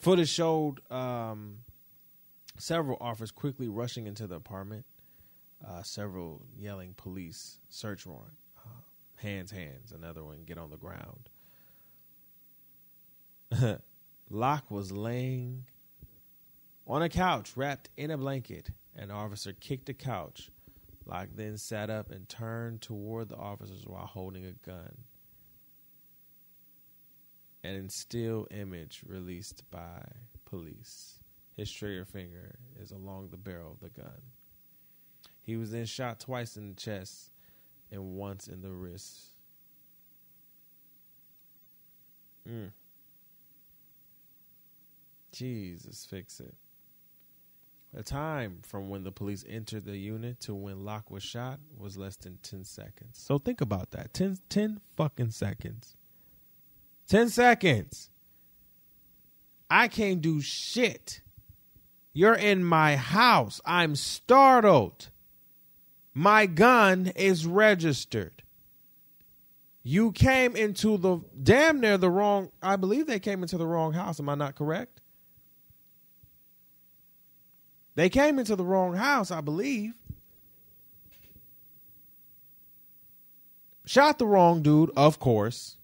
Footage showed um, several officers quickly rushing into the apartment, uh, several yelling police, search warrant, uh, hands, hands, another one, get on the ground. *laughs* Locke was laying on a couch wrapped in a blanket. An officer kicked the couch. Locke then sat up and turned toward the officers while holding a gun. An in still image released by police. His trigger finger is along the barrel of the gun. He was then shot twice in the chest and once in the wrist. Mm. Jesus, fix it. The time from when the police entered the unit to when Locke was shot was less than 10 seconds. So think about that 10, 10 fucking seconds. 10 seconds. I can't do shit. You're in my house. I'm startled. My gun is registered. You came into the damn near the wrong, I believe they came into the wrong house. Am I not correct? They came into the wrong house, I believe. Shot the wrong dude, of course.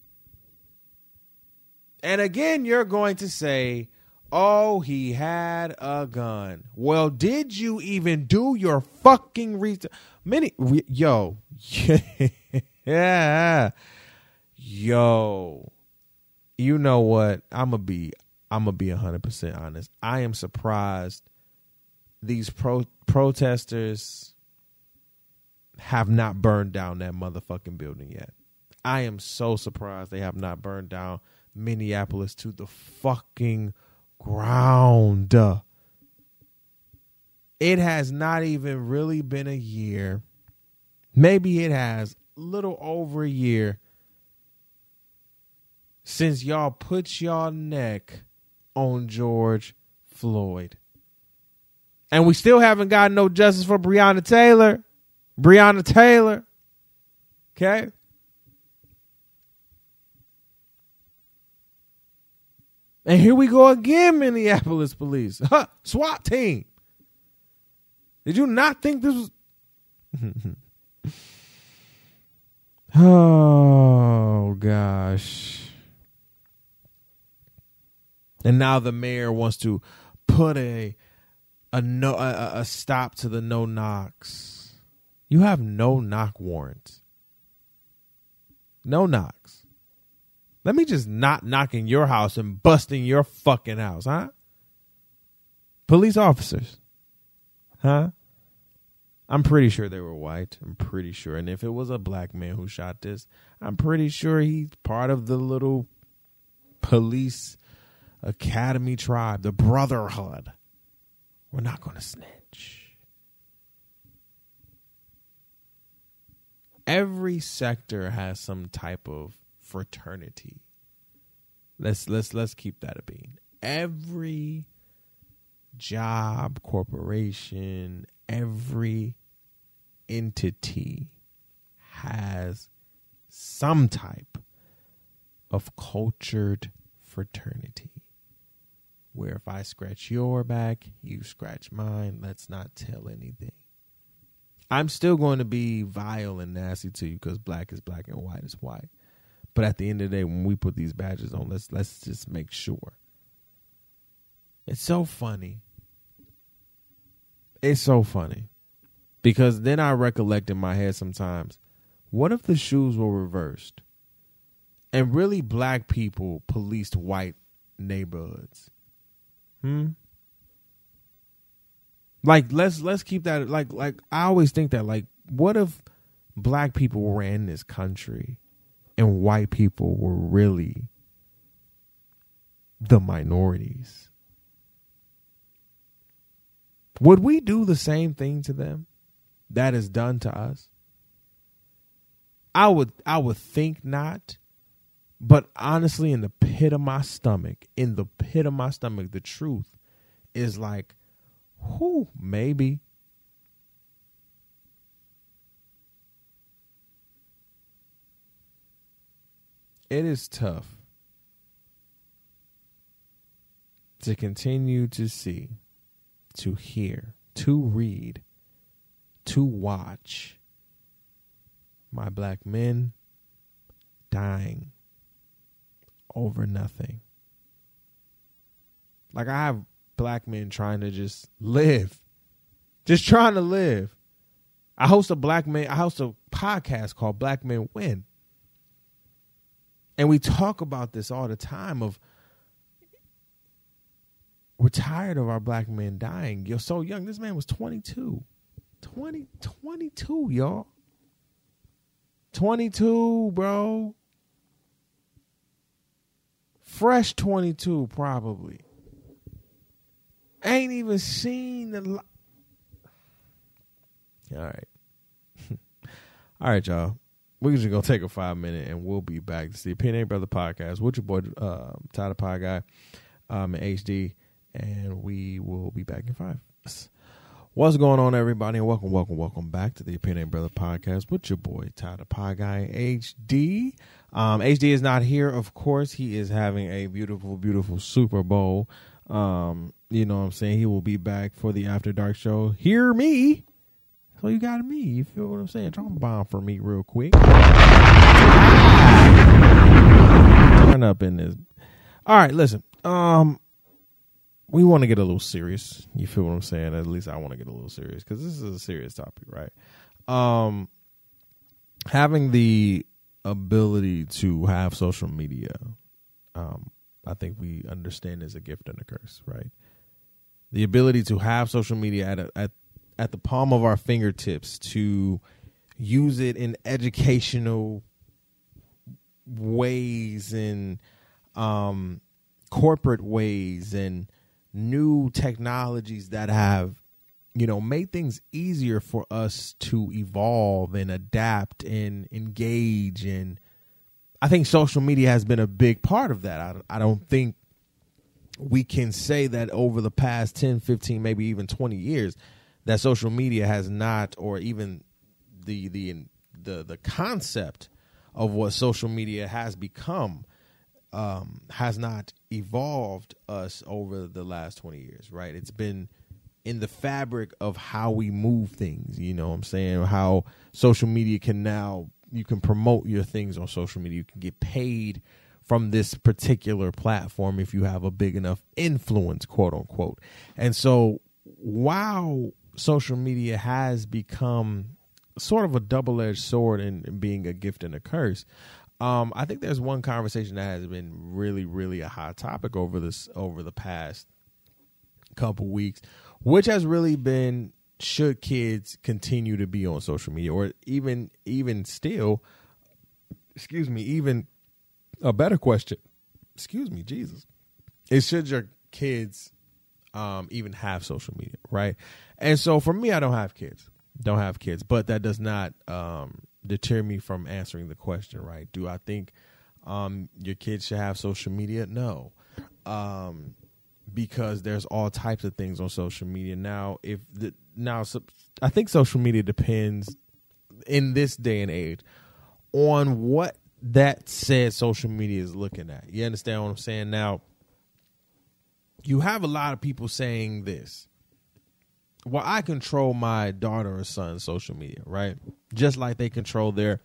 And again, you're going to say, oh, he had a gun. Well, did you even do your fucking research? Many, re- yo, *laughs* yeah, yo, you know what? I'm gonna be, I'm gonna be hundred percent honest. I am surprised these pro protesters have not burned down that motherfucking building yet. I am so surprised they have not burned down Minneapolis to the fucking ground. It has not even really been a year. Maybe it has a little over a year since y'all put y'all neck on George Floyd. And we still haven't gotten no justice for Breonna Taylor. Breonna Taylor. Okay. And here we go again, Minneapolis police. Huh, SWAT team. Did you not think this was. *laughs* oh, gosh. And now the mayor wants to put a a no a, a stop to the no knocks. You have no knock warrant. No knocks. Let me just not knock in your house and busting your fucking house, huh? Police officers. Huh? I'm pretty sure they were white. I'm pretty sure. And if it was a black man who shot this, I'm pretty sure he's part of the little police academy tribe, the brotherhood. We're not going to snitch. Every sector has some type of fraternity. Let's let's let's keep that a being. Every job, corporation, every entity has some type of cultured fraternity where if I scratch your back, you scratch mine. Let's not tell anything. I'm still going to be vile and nasty to you because black is black and white is white. But at the end of the day, when we put these badges on, let's let's just make sure. It's so funny. It's so funny. Because then I recollect in my head sometimes, what if the shoes were reversed? And really black people policed white neighborhoods. Hmm. Like let's let's keep that like like I always think that like what if black people ran this country and white people were really the minorities? Would we do the same thing to them that is done to us? I would I would think not. But honestly, in the pit of my stomach, in the pit of my stomach, the truth is like, who? maybe. It is tough to continue to see, to hear, to read, to watch my black men dying over nothing. Like I have black men trying to just live, just trying to live. I host a black man. I host a podcast called Black Men Win, and we talk about this all the time. Of we're tired of our black men dying. You're so young. This man was 22. 20, 22, y'all. 22, bro. Fresh 22, probably. Ain't even seen the. Li- All right. *laughs* All right, y'all. We're just gonna take a five minute and we'll be back. It's the Opinion Brother Podcast with your boy uh Ty the Pod Guy um HD and we will be back in five. What's going on, everybody? And welcome, welcome, welcome back to the Opinion Brother Podcast with your boy Ty the Pod Guy HD. Um, HD is not here, of course. He is having a beautiful, beautiful Super Bowl. Um, you know what I'm saying? He will be back for the After Dark show. Hear me. So you got me. You feel what I'm saying? Drop a bomb for me real quick. Turn up in this. All right, listen. Um, we want to get a little serious. You feel what I'm saying? At least I want to get a little serious because this is a serious topic, right? Um, having the ability to have social media, um, I think we understand is a gift and a curse, right? The ability to have social media at a, at at the palm of our fingertips to use it in educational ways and um, corporate ways and new technologies that have you know made things easier for us to evolve and adapt and engage and i think social media has been a big part of that. I, I don't think we can say that over the past 10 15 maybe even 20 years that social media has not or even the the the the concept of what social media has become um, has not evolved us over the last 20 years, right? It's been in the fabric of how we move things, you know what I'm saying? How social media can now, you can promote your things on social media. You can get paid from this particular platform if you have a big enough influence, quote unquote. And so while social media has become sort of a double edged sword in, in being a gift and a curse, um, I think there's one conversation that has been really, really a hot topic over this over the past couple weeks, which has really been should kids continue to be on social media or even even still excuse me, even a better question. Excuse me, Jesus. Is should your kids um even have social media, right? And so for me I don't have kids. Don't have kids, but that does not um deter me from answering the question, right? Do I think um, your kids should have social media? No. Um, because there's all types of things on social media now. If the now, so, I think social media depends in this day and age on what that said social media is looking at. You understand what I'm saying? Now, you have a lot of people saying this well, I control my daughter or son's social media, right? Just like they control their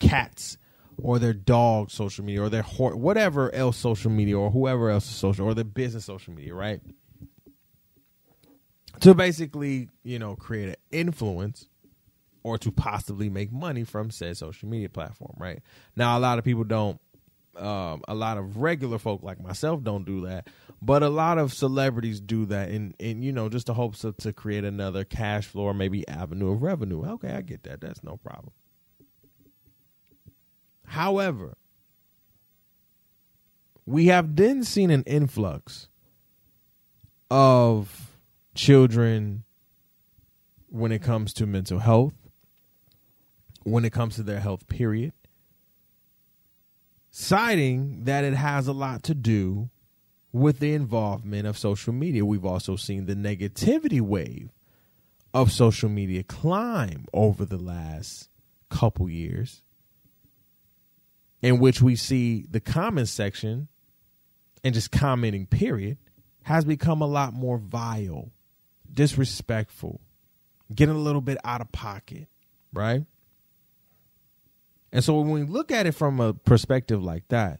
cats or their dog social media or their ho- whatever else social media or whoever else is social or their business social media, right? To basically, you know, create an influence or to possibly make money from said social media platform, right? Now, a lot of people don't um, a lot of regular folk like myself don't do that, but a lot of celebrities do that, in in you know just the hopes of to create another cash flow or maybe avenue of revenue. Okay, I get that. That's no problem. However, we have then seen an influx of children when it comes to mental health, when it comes to their health, period citing that it has a lot to do with the involvement of social media. We've also seen the negativity wave of social media climb over the last couple years. in which we see the comment section and just commenting, period, has become a lot more vile, disrespectful, getting a little bit out of pocket, right? And so when we look at it from a perspective like that,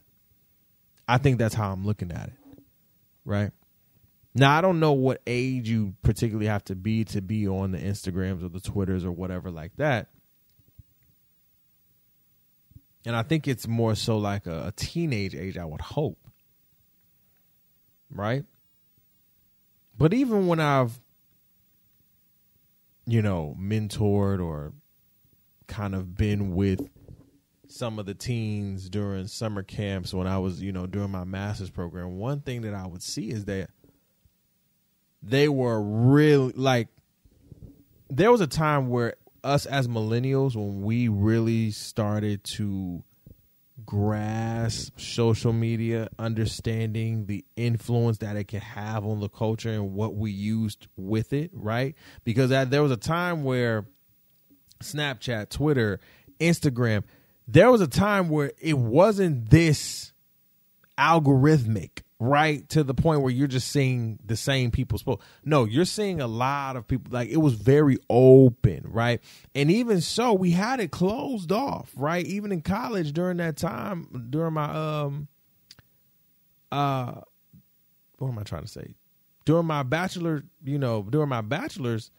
I think that's how I'm looking at it, right? Now I don't know what age you particularly have to be to be on the Instagrams or the Twitters or whatever like that. And I think it's more so like a, a teenage age, I would hope. Right? But even when I've, you know, mentored or kind of been with some of the teens during summer camps when I was, you know, doing my master's program, one thing that I would see is that they were really like there was a time where us as millennials when we really started to grasp social media understanding the influence that it can have on the culture and what we used with it right? Because there was a time where snapchat twitter instagram there was a time where it wasn't this algorithmic right to the point where you're just seeing the same people spoke. No, you're seeing a lot of people like it was very open, right? And even so, we had it closed off, right? Even in college during that time, during my um uh what am I trying to say? During my bachelor, you know, during my bachelor's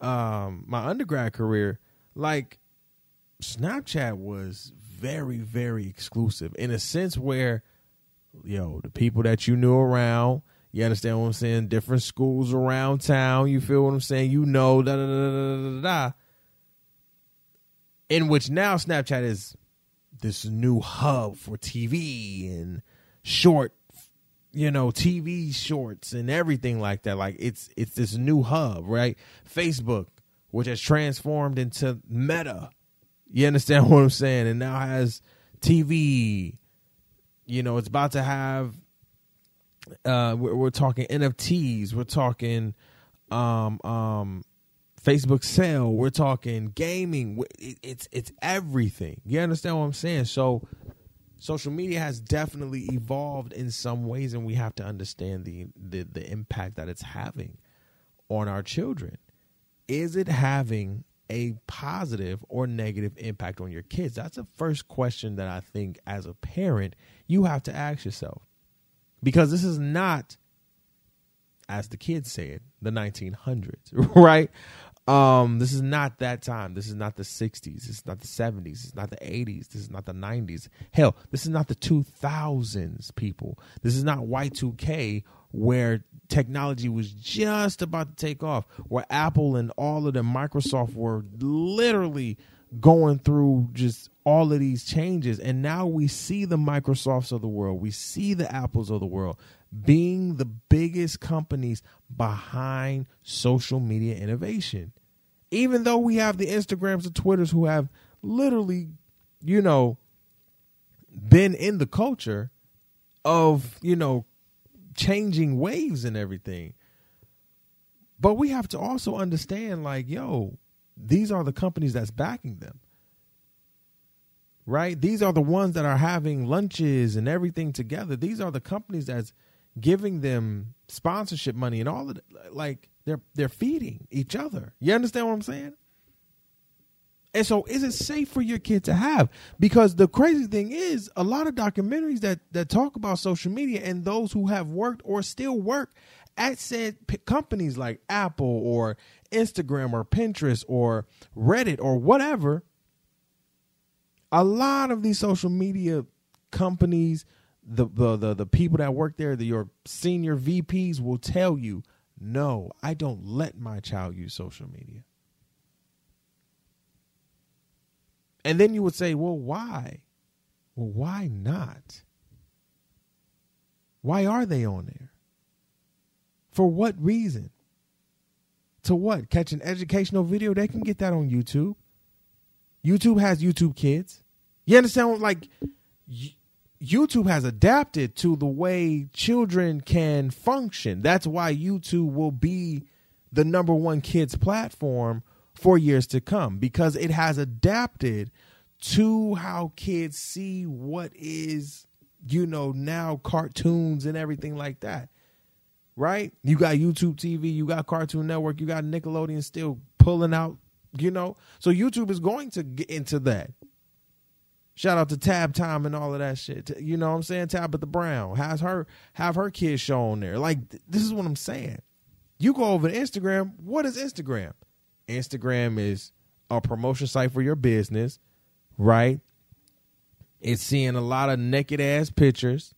um my undergrad career, like Snapchat was very very exclusive in a sense where yo, the people that you knew around, you understand what I'm saying? Different schools around town, you feel what I'm saying? You know, da da da da da da. In which now Snapchat is this new hub for TV and short, you know, TV shorts and everything like that. Like it's it's this new hub, right? Facebook, which has transformed into Meta. You understand *laughs* what I'm saying? And now has TV, you know, it's about to have. Uh, we're, we're talking NFTs. We're talking, um, um, Facebook sale. We're talking gaming. It, it's it's everything. You understand what I'm saying? So, social media has definitely evolved in some ways, and we have to understand the the, the impact that it's having on our children. Is it having a positive or negative impact on your kids? That's the first question that I think as a parent you have to ask yourself. Because this is not, as the kids said, the 1900s, *laughs* right? Um, this is not that time. This is not the 60s. This is not the 70s. This is not the 80s. This is not the 90s. Hell, this is not the 2000s, people. This is not Y2K where technology was just about to take off, where Apple and all of the Microsoft were literally going through just all of these changes. And now we see the Microsofts of the world, we see the Apples of the world being the biggest companies behind social media innovation. Even though we have the Instagrams and Twitters who have literally, you know, been in the culture of, you know, changing waves and everything. But we have to also understand like, yo, these are the companies that's backing them. Right? These are the ones that are having lunches and everything together. These are the companies that's giving them sponsorship money and all of it. Like they're they're feeding each other. You understand what I'm saying? And so is it safe for your kid to have? Because the crazy thing is a lot of documentaries that that talk about social media and those who have worked or still work at said p- companies like Apple or Instagram or Pinterest or Reddit or whatever, a lot of these social media companies, the the the, the people that work there, the, your senior VPs will tell you, no, I don't let my child use social media. And then you would say, well, why? Well, why not? Why are they on there? For what reason? To what? Catch an educational video? They can get that on YouTube. YouTube has YouTube Kids. You understand? Like, YouTube has adapted to the way children can function. That's why YouTube will be the number one kids platform for years to come because it has adapted to how kids see what is, you know, now cartoons and everything like that. Right? You got YouTube TV, you got Cartoon Network, you got Nickelodeon still pulling out, you know. So YouTube is going to get into that. Shout out to Tab Time and all of that shit. You know what I'm saying? Tabitha Brown has her have her kids show on there. Like th- this is what I'm saying. You go over to Instagram. What is Instagram? Instagram is a promotion site for your business, right? It's seeing a lot of naked ass pictures,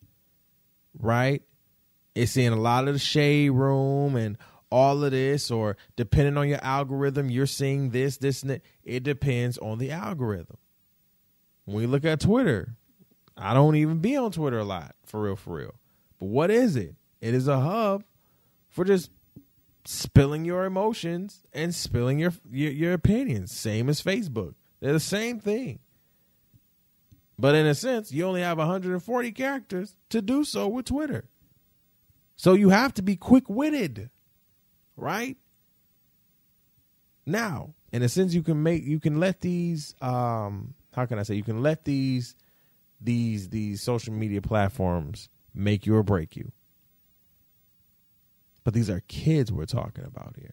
right? It's seeing a lot of the shade room and all of this, or depending on your algorithm, you're seeing this, this, and that. It depends on the algorithm. When we look at Twitter, I don't even be on Twitter a lot, for real, for real. But what is it? It is a hub for just spilling your emotions and spilling your, your your, opinions. Same as Facebook. They're the same thing. But in a sense, you only have 140 characters to do so with Twitter. So you have to be quick-witted, right? Now, in a sense, you can make you can let these um how can I say you can let these these these social media platforms make you or break you. But these are kids we're talking about here.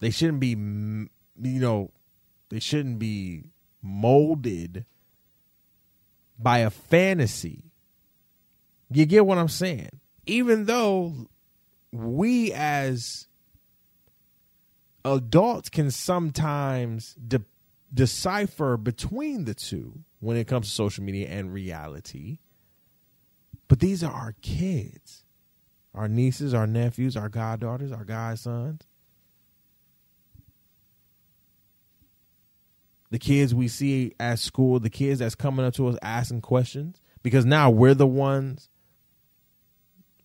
They shouldn't be, you know, they shouldn't be molded by a fantasy. You get what I'm saying? Even though we as adults can sometimes de- decipher between the two when it comes to social media and reality, but these are our kids our nieces, our nephews, our goddaughters, our godsons. The kids we see at school, the kids that's coming up to us asking questions, because now we're the ones,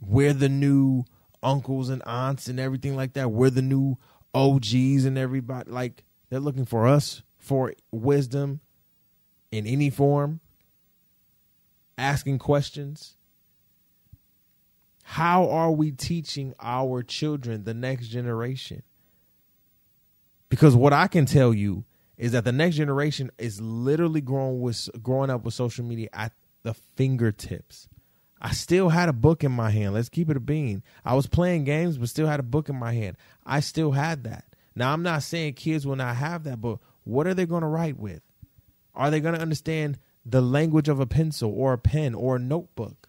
we're the new uncles and aunts and everything like that. We're the new OGs and everybody. Like, they're looking for us for wisdom in any form, asking questions how are we teaching our children, the next generation? Because what I can tell you is that the next generation is literally growing with growing up with social media at the fingertips. I still had a book in my hand. Let's keep it a bean. I was playing games, but still had a book in my hand. I still had that. Now I'm not saying kids will not have that, but what are they going to write with? Are they going to understand the language of a pencil or a pen or a notebook?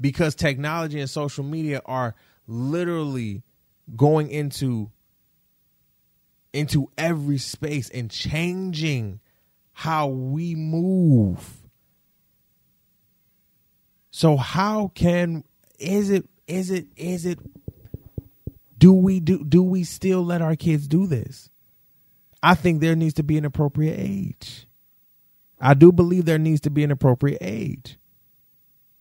Because technology and social media are literally going into into every space and changing how we move. So how can is it is it is it do we do do we still let our kids do this? I think there needs to be an appropriate age. I do believe there needs to be an appropriate age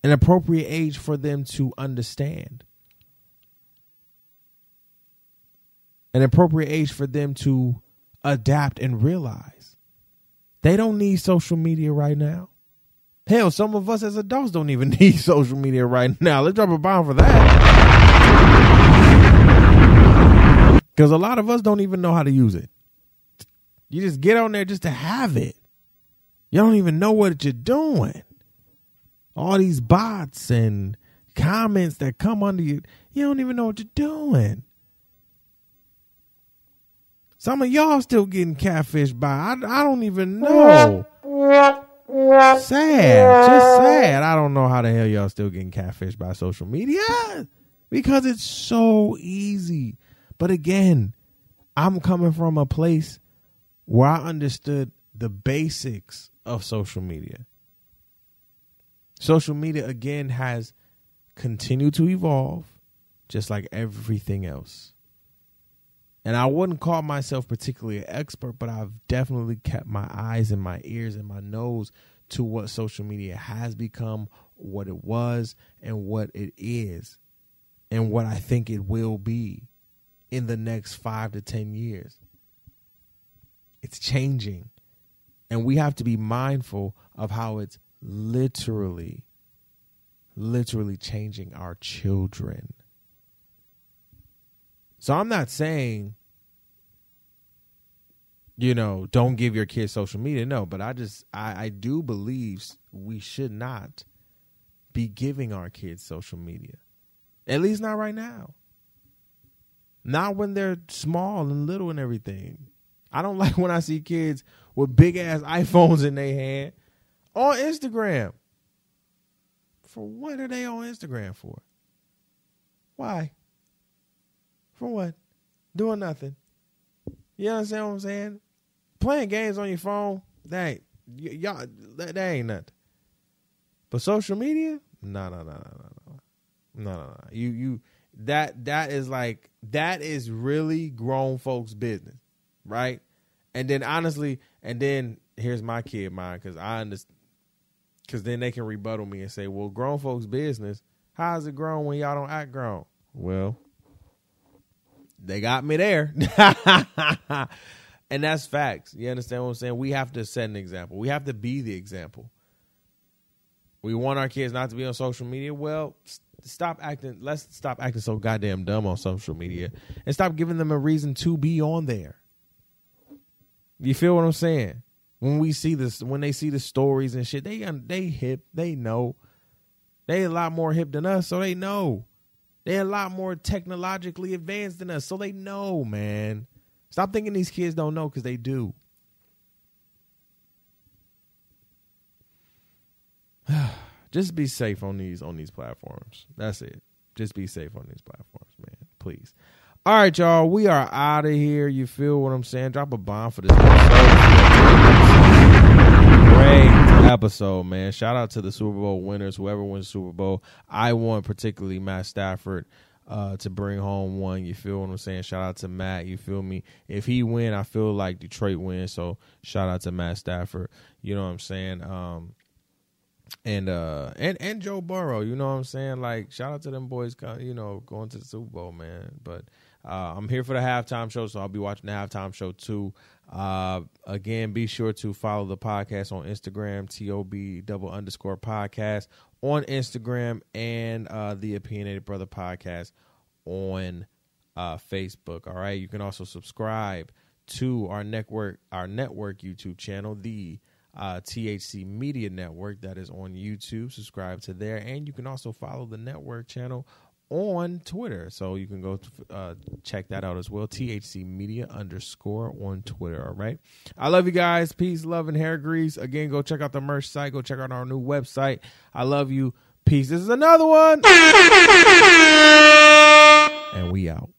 an appropriate age for them to understand, an appropriate age for them to adapt and realize they don't need social media right now. Hell, some of us as adults don't even *laughs* need social media right now. Let's drop a bomb for that. Because a lot of us don't even know how to use it. You just get on there just to have it. You don't even know what you're doing all these bots and comments that come under you. You don't even know what you're doing. Some of y'all still getting catfished by. I, I don't even know. Sad. Just sad. I don't know how the hell y'all still getting catfished by social media because it's so easy. But again, I'm coming from a place where I understood the basics of social media. Social media again has continued to evolve just like everything else. And I wouldn't call myself particularly an expert, but I've definitely kept my eyes and my ears and my nose to what social media has become, what it was, and what it is, and what I think it will be in the next five to 10 years. It's changing. And we have to be mindful of how it's literally, literally changing our children. So I'm not saying you know, don't give your kids social media. No, but I just I, I do believe we should not be giving our kids social media. At least not right now. Not when they're small and little and everything. I don't *laughs* like when I see kids with big ass iPhones in their hand on Instagram. For what are they on Instagram for? Why? For what? Doing nothing. You understand what I'm saying? Playing games on your phone, that ain't y'all that, that ain't nothing. But social media? No, no, no, no, no, no. No, no, no. You you that that is like that is really grown folks' business, right? And then honestly, and then here's my kid mind because I understand. Because then they can rebuttal me and say, "Well, grown folks' business. How's it grown when y'all don't act grown?" Well, they got me there, *laughs* and that's facts. You understand what I'm saying? We have to set an example. We have to be the example. We want our kids not to be on social media. Well, stop acting. Let's stop acting so goddamn dumb on social media, and stop giving them a reason to be on there. You feel what I'm saying? When we see this, when they see the stories and shit, they they hip, they know. They a lot more hip than us, so they know. They're a lot more technologically advanced than us, so they know, man. Stop thinking these kids don't know because they do. *sighs* Just be safe on these on these platforms. That's it. Just be safe on these platforms, man. Please. All right, y'all. We are out of here. You feel what I'm saying? Drop a bomb for this episode. Great episode, man. Shout out to the Super Bowl winners, whoever wins Super Bowl. I want particularly Matt Stafford uh, to bring home one. You feel what I'm saying? Shout out to Matt. You feel me? If he win, I feel like Detroit wins. So shout out to Matt Stafford. You know what I'm saying? Um, and uh and and Joe Burrow, you know what I'm saying? Like shout out to them boys, you know, going to the Super Bowl, man. But uh, I'm here for the halftime show, so I'll be watching the halftime show too. Uh, again, be sure to follow the podcast on Instagram, TOB double underscore podcast on Instagram, and uh, the Opinionated Bruh podcast on uh, Facebook. All right, you can also subscribe to our network, our network YouTube channel, the uh, THC Media Network, that is on YouTube. Subscribe to there, and you can also follow the network channel on Twitter. So you can go uh, check that out as well. THC Media underscore on Twitter. All right. I love you guys. Peace, love, and hair grease. Again, go check out the merch site. Go check out our new website. I love you. Peace. This is another one. *laughs* And we out.